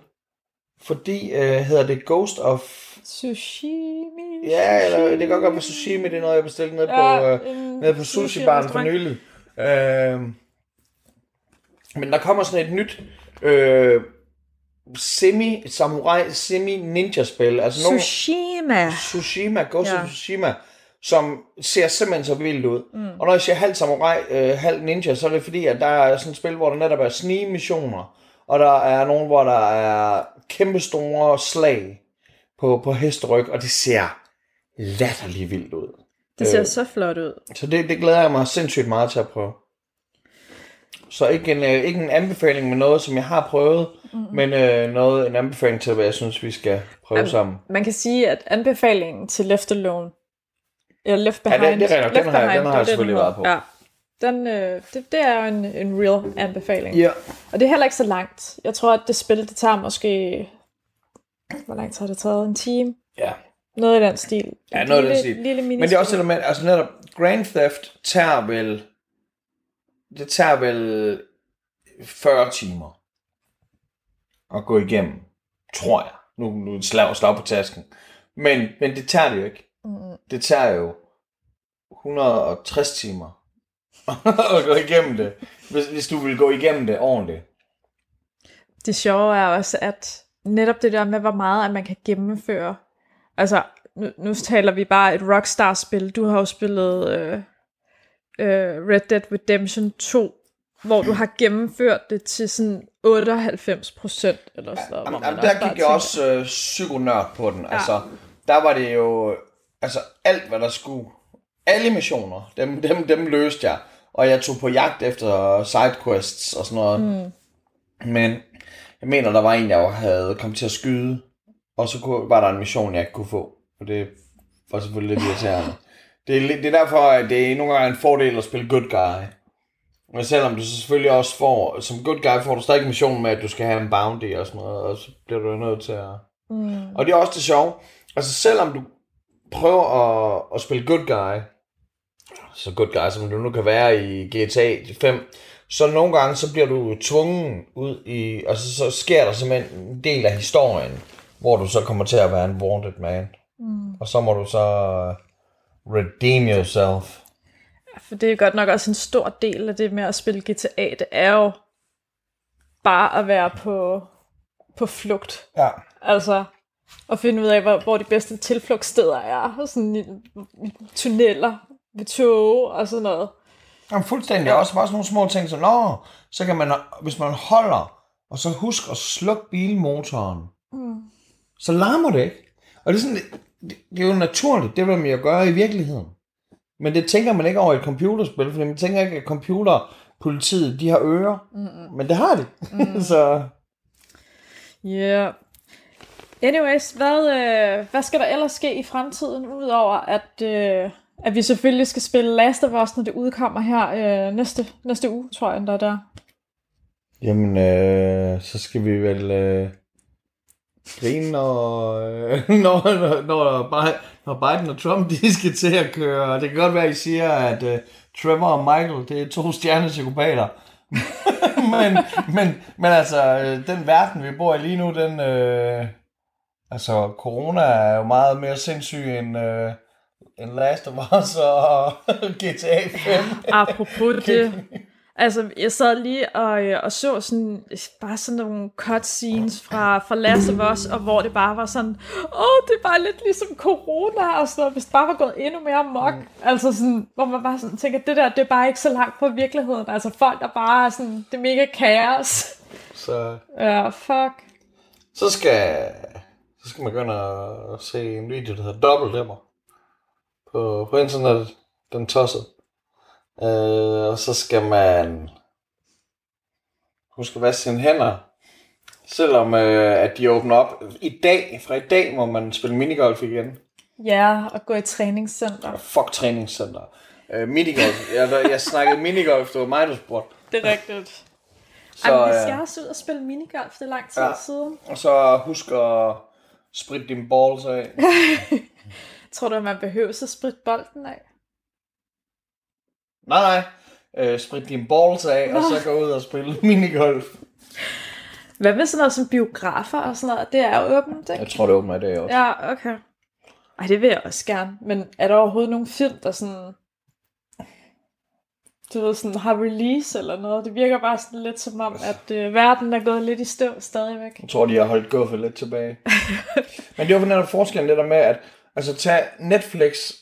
Fordi øh, hedder det Ghost of... Sushimi. Ja, eller det kan godt være sushimi, det er noget, jeg bestilte ned på, Ja, øh, en nede på sushi-baren for nylig. Øh, men der kommer sådan et nyt øh, semi-samurai, semi-ninja-spil. Altså nogle, Sushima. Tsushima, Ghost Ja. of Tsushima, som ser simpelthen så vildt ud. Mm. Og når jeg siger halv samurai, øh, halv ninja, så er det fordi, at der er sådan et spil, hvor der netop er snige-missioner, og der er nogen, hvor der er kæmpe store slag på, på hesteryg, og det ser latterligt vildt ud. Det ser Øh. så flot ud. Så det, det glæder jeg mig sindssygt meget til at prøve. Så ikke en, øh, ikke en anbefaling med noget, som jeg har prøvet, mm. men øh, noget, en anbefaling til, hvad jeg synes, vi skal prøve Jamen, sammen. Man kan sige, at anbefalingen til Left Alone, eller Left Ja, Behind, det- det er rigtigt. Den Left har Behind, den har jeg selvfølgelig den været på. Ja. Den, øh, det, det er jo en, en real anbefaling. Ja. Og det er heller ikke så langt. Jeg tror, at det spil, det tager måske... Hvor lang tid har det taget? En time? Ja. Noget i den stil. Ja, Et noget i den stil. Lille Men det er også et element, altså netop Grand Theft tager vel, det tager vel 40 timer at gå igennem, tror jeg. Nu, nu er det slag, slag på tasken. Men, men det tager det jo ikke. Mm. Det tager jo 160 timer (laughs) at gå igennem det, hvis, hvis du vil gå igennem det ordentligt. Det sjove er også, at netop det der med, hvor meget at man kan gennemføre. Altså, nu, nu taler vi bare et Rockstar-spil. Du har jo spillet øh, øh, Red Dead Redemption 2, hvor du har gennemført det til sådan 98 procent eller sådan noget. Jamen, jamen, der gik jeg også øh, psykonørd på den. Ja. Altså, der var det jo, altså alt hvad der skulle, alle missioner, dem, dem, dem løste jeg. Og jeg tog på jagt efter sidequests og sådan noget. Mm. Men jeg mener, der var en, jeg havde kommet til at skyde, og så kunne, var der en mission, jeg ikke kunne få. Og det var selvfølgelig lidt irriterende. Det er, det er derfor, at det er nogle gange en fordel at spille good guy. Men selvom du så selvfølgelig også får, som good guy får du stadig mission med, at du skal have en bounty og sådan noget, og så bliver du nødt til at... Mm. Og det er også det sjove. Altså selvom du prøver at, at spille good guy, så good guy som du nu kan være i GTA 5, så nogle gange så bliver du tvungen ud i, altså så sker der simpelthen en del af historien, hvor du så kommer til at være en wanted man. Mm. Og så må du så redeem yourself. For det er godt nok også en stor del af det med at spille GTA, det er jo bare at være på, på flugt. Ja. Altså, at finde ud af, hvor, hvor de bedste tilflugtssteder er. Sådan i, i tunneller, ved tog og sådan noget. Jamen fuldstændig. Ja. Også bare sådan nogle små ting, så nå, så kan man, hvis man holder, og så husk at slukke bilmotoren, mm. Så larmer det ikke. Og det er, sådan, det, det er jo naturligt, det vil man jo gøre i virkeligheden. Men det tænker man ikke over i et computerspil, fordi man tænker ikke, at computerpolitiet, de har ører. Mm-mm. Men det har de. Mm. (laughs) så... Ja. Yeah. Anyways, hvad, øh, hvad skal der ellers ske i fremtiden, udover at, øh, at vi selvfølgelig skal spille Last of Us, når det udkommer her øh, næste, næste uge, tror jeg, der er der. Jamen, øh, så skal vi vel øh, grine, når, øh, (laughs) når, når, når, når Biden og Trump de skal til at køre. Det kan godt være, at I siger, at uh, Trevor og Michael, det er to stjernepsykopater. (laughs) men, men, men altså, øh, den verden, vi bor i lige nu, den... Øh, altså, corona er jo meget mere sindssyg end... Øh, end Last of Us og (laughs) GTA 5. Apropos det, Altså, jeg sad lige og, øh, og så sådan, bare sådan nogle cutscenes fra, fra Last of Us, og hvor det bare var sådan, åh, det er bare lidt ligesom corona, og sådan hvis det bare var gået endnu mere mok. Mm. Altså sådan, hvor man bare sådan tænker, det der, det er bare ikke så langt fra virkeligheden. Altså folk, der bare er sådan, det er mega kaos. Så... Ja, fuck. Så skal, så skal man gå og se en video, der hedder Dobbeltdæmmer på, på internet. Den tosset. Øh, og så skal man huske at vaske sine hænder. Selvom øh, at de åbner op i dag, fra i dag må man spille minigolf igen. Ja, og gå i træningscenter. Fuck træningscenter. Øh, minigolf. jeg, jeg snakkede minigolf, det var mig, der spurgte. Det er rigtigt. Så, Ej, vi skal øh, også ud og spille minigolf, det er lang tid ja. siden. Og så husk at spritte dine balls af. (laughs) Tror du, at man behøver at spritte bolden af? Nej, nej. Øh, sprit din balls af, Nå. og så gå ud og spille (laughs) minigolf. Hvad med sådan noget som biografer og sådan noget? Det er jo åbent, ikke? Jeg tror, det er åbent i dag også. Ja, okay. Ej, det vil jeg også gerne. Men er der overhovedet nogen film, der sådan... Du ved, sådan har release eller noget? Det virker bare sådan lidt som om, at øh, verden er gået lidt i støv stadigvæk. Jeg tror, de har holdt guffet lidt tilbage. (laughs) Men det var netop forskellen det der med, at altså, tage Netflix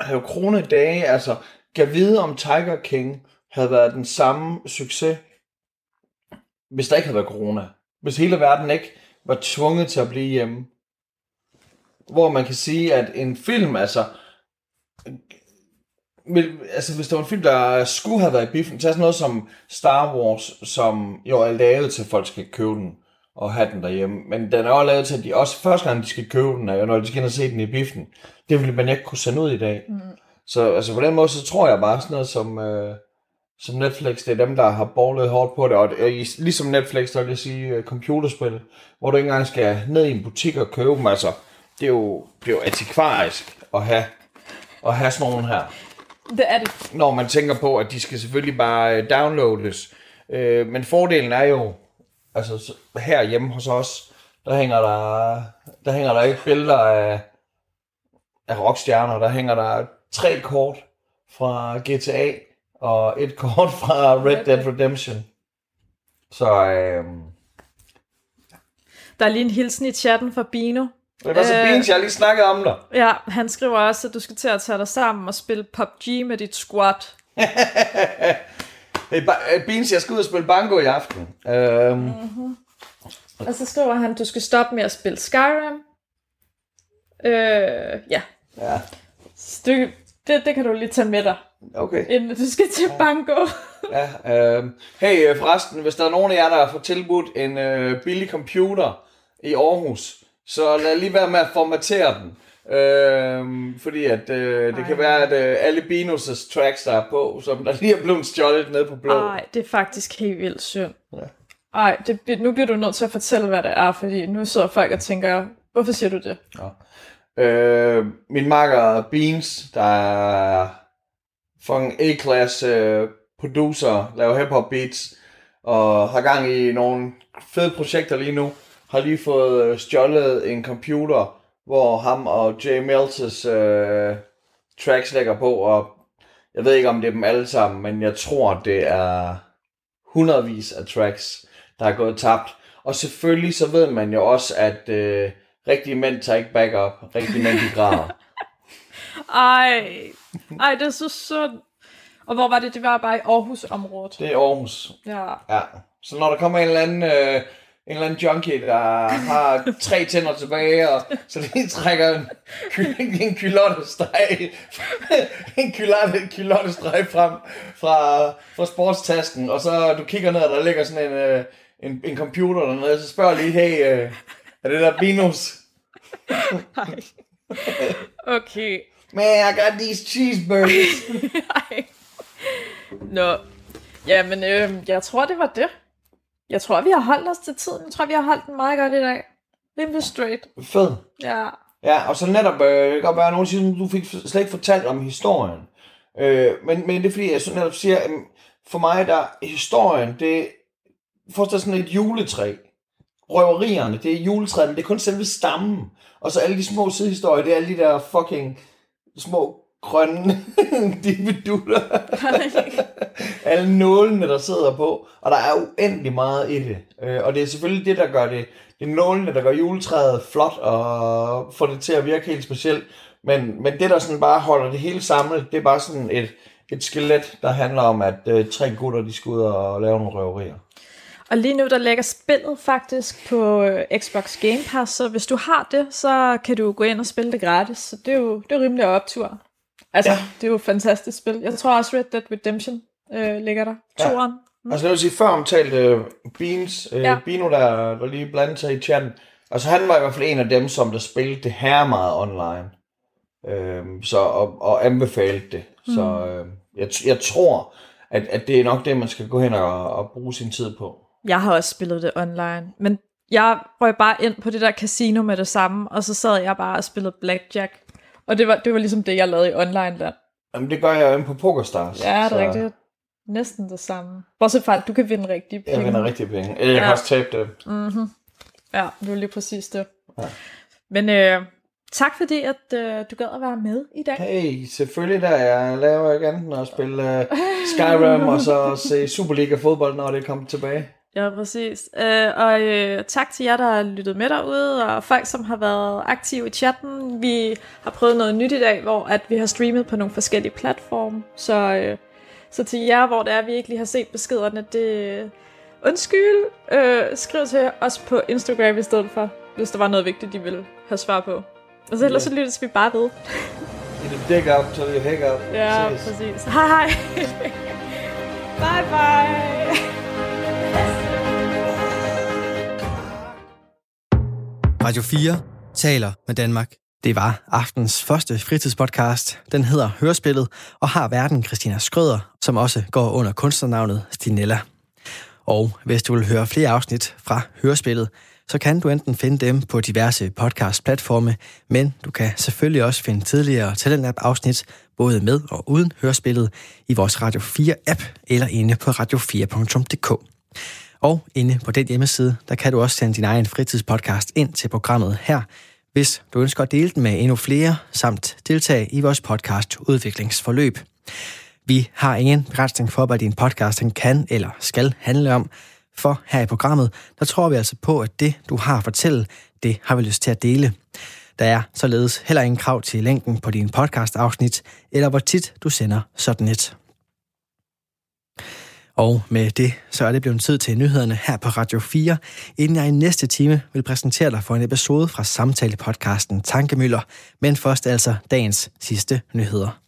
har jo kronet dage, altså kan vide, om Tiger King havde været den samme succes, hvis der ikke havde været corona. Hvis hele verden ikke var tvunget til at blive hjemme. Hvor man kan sige, at en film, altså, altså hvis der var en film, der skulle have været i biffen, så er sådan noget som Star Wars, som jo er lavet til, at folk skal købe den og have den derhjemme. Men den er også lavet til, at de også første gang, de skal købe den, er jo når de skal ind og se den i biffen. Det ville man ikke kunne sende ud i dag. Mm. Så altså på den måde, så tror jeg bare sådan noget som, øh, som Netflix, det er dem, der har borget hårdt på det. Og det, ligesom Netflix, der vil jeg sige øh, computerspil, hvor du ikke engang skal ned i en butik og købe dem. Altså, det er jo, det er jo antikvarisk at have, at have sådan nogle her. Det er det. Når man tænker på, at de skal selvfølgelig bare øh, downloades. Øh, men fordelen er jo, altså her hjemme hos os, der hænger der, der hænger der ikke billeder af, af rockstjerner, der hænger der tre kort fra GTA og et (laughs) kort fra Red Dead Redemption. Så øh, Der er lige en hilsen i chatten fra Bino. Det var så Øh. Beans, jeg lige snakket om dig. Ja, han skriver også, at du skal til at tage dig sammen og spille PUBG med dit squad. (laughs) Hey, Beans, jeg skal ud og spille banko i aften. Øhm, Og så skriver han, at du skal stoppe med at spille Skyrim. Øh, ja. ja, Så Det, det, det kan du lige tage med dig, okay. inden du skal til banko. Ja, øh, hey, forresten, hvis der er nogen af jer, der har fået tilbudt en øh, billig computer i Aarhus, så lad lige være med at formatere den. Øh, fordi at øh, det Ej. kan være, at øh, alle Binus' tracks, der er på, som der lige er blevet stjålet ned på blå. Nej, det er faktisk helt vildt synd. Ej, det, nu bliver du nødt til at fortælle, hvad det er, fordi nu sidder folk og tænker, hvorfor siger du det? Øh, min makker Beans, der er fucking A-class øh, producer, laver hip-hop beats, og har gang i nogle fede projekter lige nu. Har lige fået øh, stjålet en computer, hvor ham og Jay Meltes øh, tracks lægger på, og jeg ved ikke om det er dem alle sammen, men jeg tror det er hundredvis af tracks, der er gået tabt. Og selvfølgelig så ved man jo også, at øh, rigtige mænd tager ikke backup, rigtige mænd de græder. (laughs) Ej, ej, det er så synd. Og hvor var det? Det var bare i Aarhus-området. Det er Aarhus. Ja. Ja. Så når der kommer en eller anden, øh, en eller anden junkie, der har tre tænder tilbage, og så lige trækker en, ky- en kylottesteg, en kylotte, kylottesteg frem fra, fra sportstasken, og så du kigger ned, og der ligger sådan en, øh, en, en computer dernede, så spørger lige, hey, øh, er det der Binus? (laughs) Ej. Okay. Man, I got these cheeseburgers. (laughs) Ej. Nå. Jamen, øh, jeg tror, det var det. Jeg tror, vi har holdt os til tiden. Jeg tror, vi har holdt den meget godt i dag. Rimelig straight. Fed. Ja. Ja, og så netop, øh, det kan godt være, at nogen siger, at du fik slet ikke fortalt om historien. Øh, men, men det er fordi, jeg så netop siger, at for mig der er historien, det forstår sådan et juletræ. Røverierne, det er juletræet, men det er kun selve stammen. Og så alle de små sidehistorier, det er alle de der fucking små grønne (laughs) dividutter. (laughs) alle nålene, der sidder på. Og der er uendelig meget i det. Øh, og det er selvfølgelig det, der gør det. Det er nålene, der gør juletræet flot og får det til at virke helt specielt. Men, men det, der sådan bare holder det hele samlet, det er bare sådan et, et skelet, der handler om, at øh, tre gutter, de skal ud og lave nogle røverier. Og lige nu, der lægger spillet faktisk på øh, Xbox Game Pass, så hvis du har det, så kan du gå ind og spille det gratis. Så det er jo, det er rimelig optur. Altså, Ja. det er jo et fantastisk spil. Jeg tror også Red Dead Redemption øh, ligger der. Ja. Toren. Mm. Altså, jeg vil sige, før omtalte uh, Beans, uh, ja. Bino, der, der lige blandede sig i chatten, altså han var i hvert fald en af dem, som der spillede det her meget online. Øhm, så, og, og anbefalede det. Mm. Så øh, jeg, jeg tror, at, at det er nok det, man skal gå hen og, og bruge sin tid på. Jeg har også spillet det online, men jeg røg bare ind på det der casino med det samme, og så sad jeg bare og spillede blackjack. Og det var, det var ligesom det, jeg lavede i online der. Jamen, det gør jeg jo inde på PokerStars. Ja, det er rigtigt. Næsten det samme. Bortset fra, at du kan vinde rigtige penge. Jeg vinder rigtig penge. Eller jeg kan Ja. også tabe det. Ja, det var lige præcis det. Ja. Men øh, tak fordi, at øh, du gad at være med i dag. Hey, selvfølgelig der. Jeg laver ikke andet end at spille uh, Skyrim og så se Superliga fodbold, når det kommer tilbage. Ja, præcis. Øh, og øh, tak til jer, der har lyttet med derude, og folk, som har været aktive i chatten. Vi har prøvet noget nyt i dag, hvor at vi har streamet på nogle forskellige platforme. Så, øh, så til jer, hvor det er, vi ikke lige har set beskederne, det undskyld. Øh, skriv til os på Instagram i stedet for, hvis der var noget vigtigt, de ville have svar på. Og så ellers så lyttes vi bare ved. It a dig up till you hang up. Ja, præcis. Hej hej. (laughs) bye bye. Radio 4 taler med Danmark. Det var aftens første fritidspodcast. Den hedder Hørespillet og har verden Christina Skrøder, som også går under kunstnernavnet Stinella. Og hvis du vil høre flere afsnit fra Hørespillet, så kan du enten finde dem på diverse podcast-platforme, men du kan selvfølgelig også finde tidligere Talentlab-afsnit, både med og uden Hørespillet, i vores Radio 4-app eller inde på radio4.dk. Og inde på den hjemmeside, der kan du også sende din egen fritidspodcast ind til programmet her, hvis du ønsker at dele den med endnu flere, samt deltage i vores podcast udviklingsforløb. Vi har ingen begrænsning for, hvad din podcast kan eller skal handle om, For her i programmet, der tror vi altså på, at det, du har at fortælle, det har vi lyst til at dele. Der er således heller ingen krav til længden på din podcast-afsnit, eller hvor tit du sender sådan et. Og med det, så er det blevet tid til nyhederne her på Radio 4, inden jeg i næste time vil præsentere dig for en episode fra samtale-podcasten Tankemøller, men først altså dagens sidste nyheder.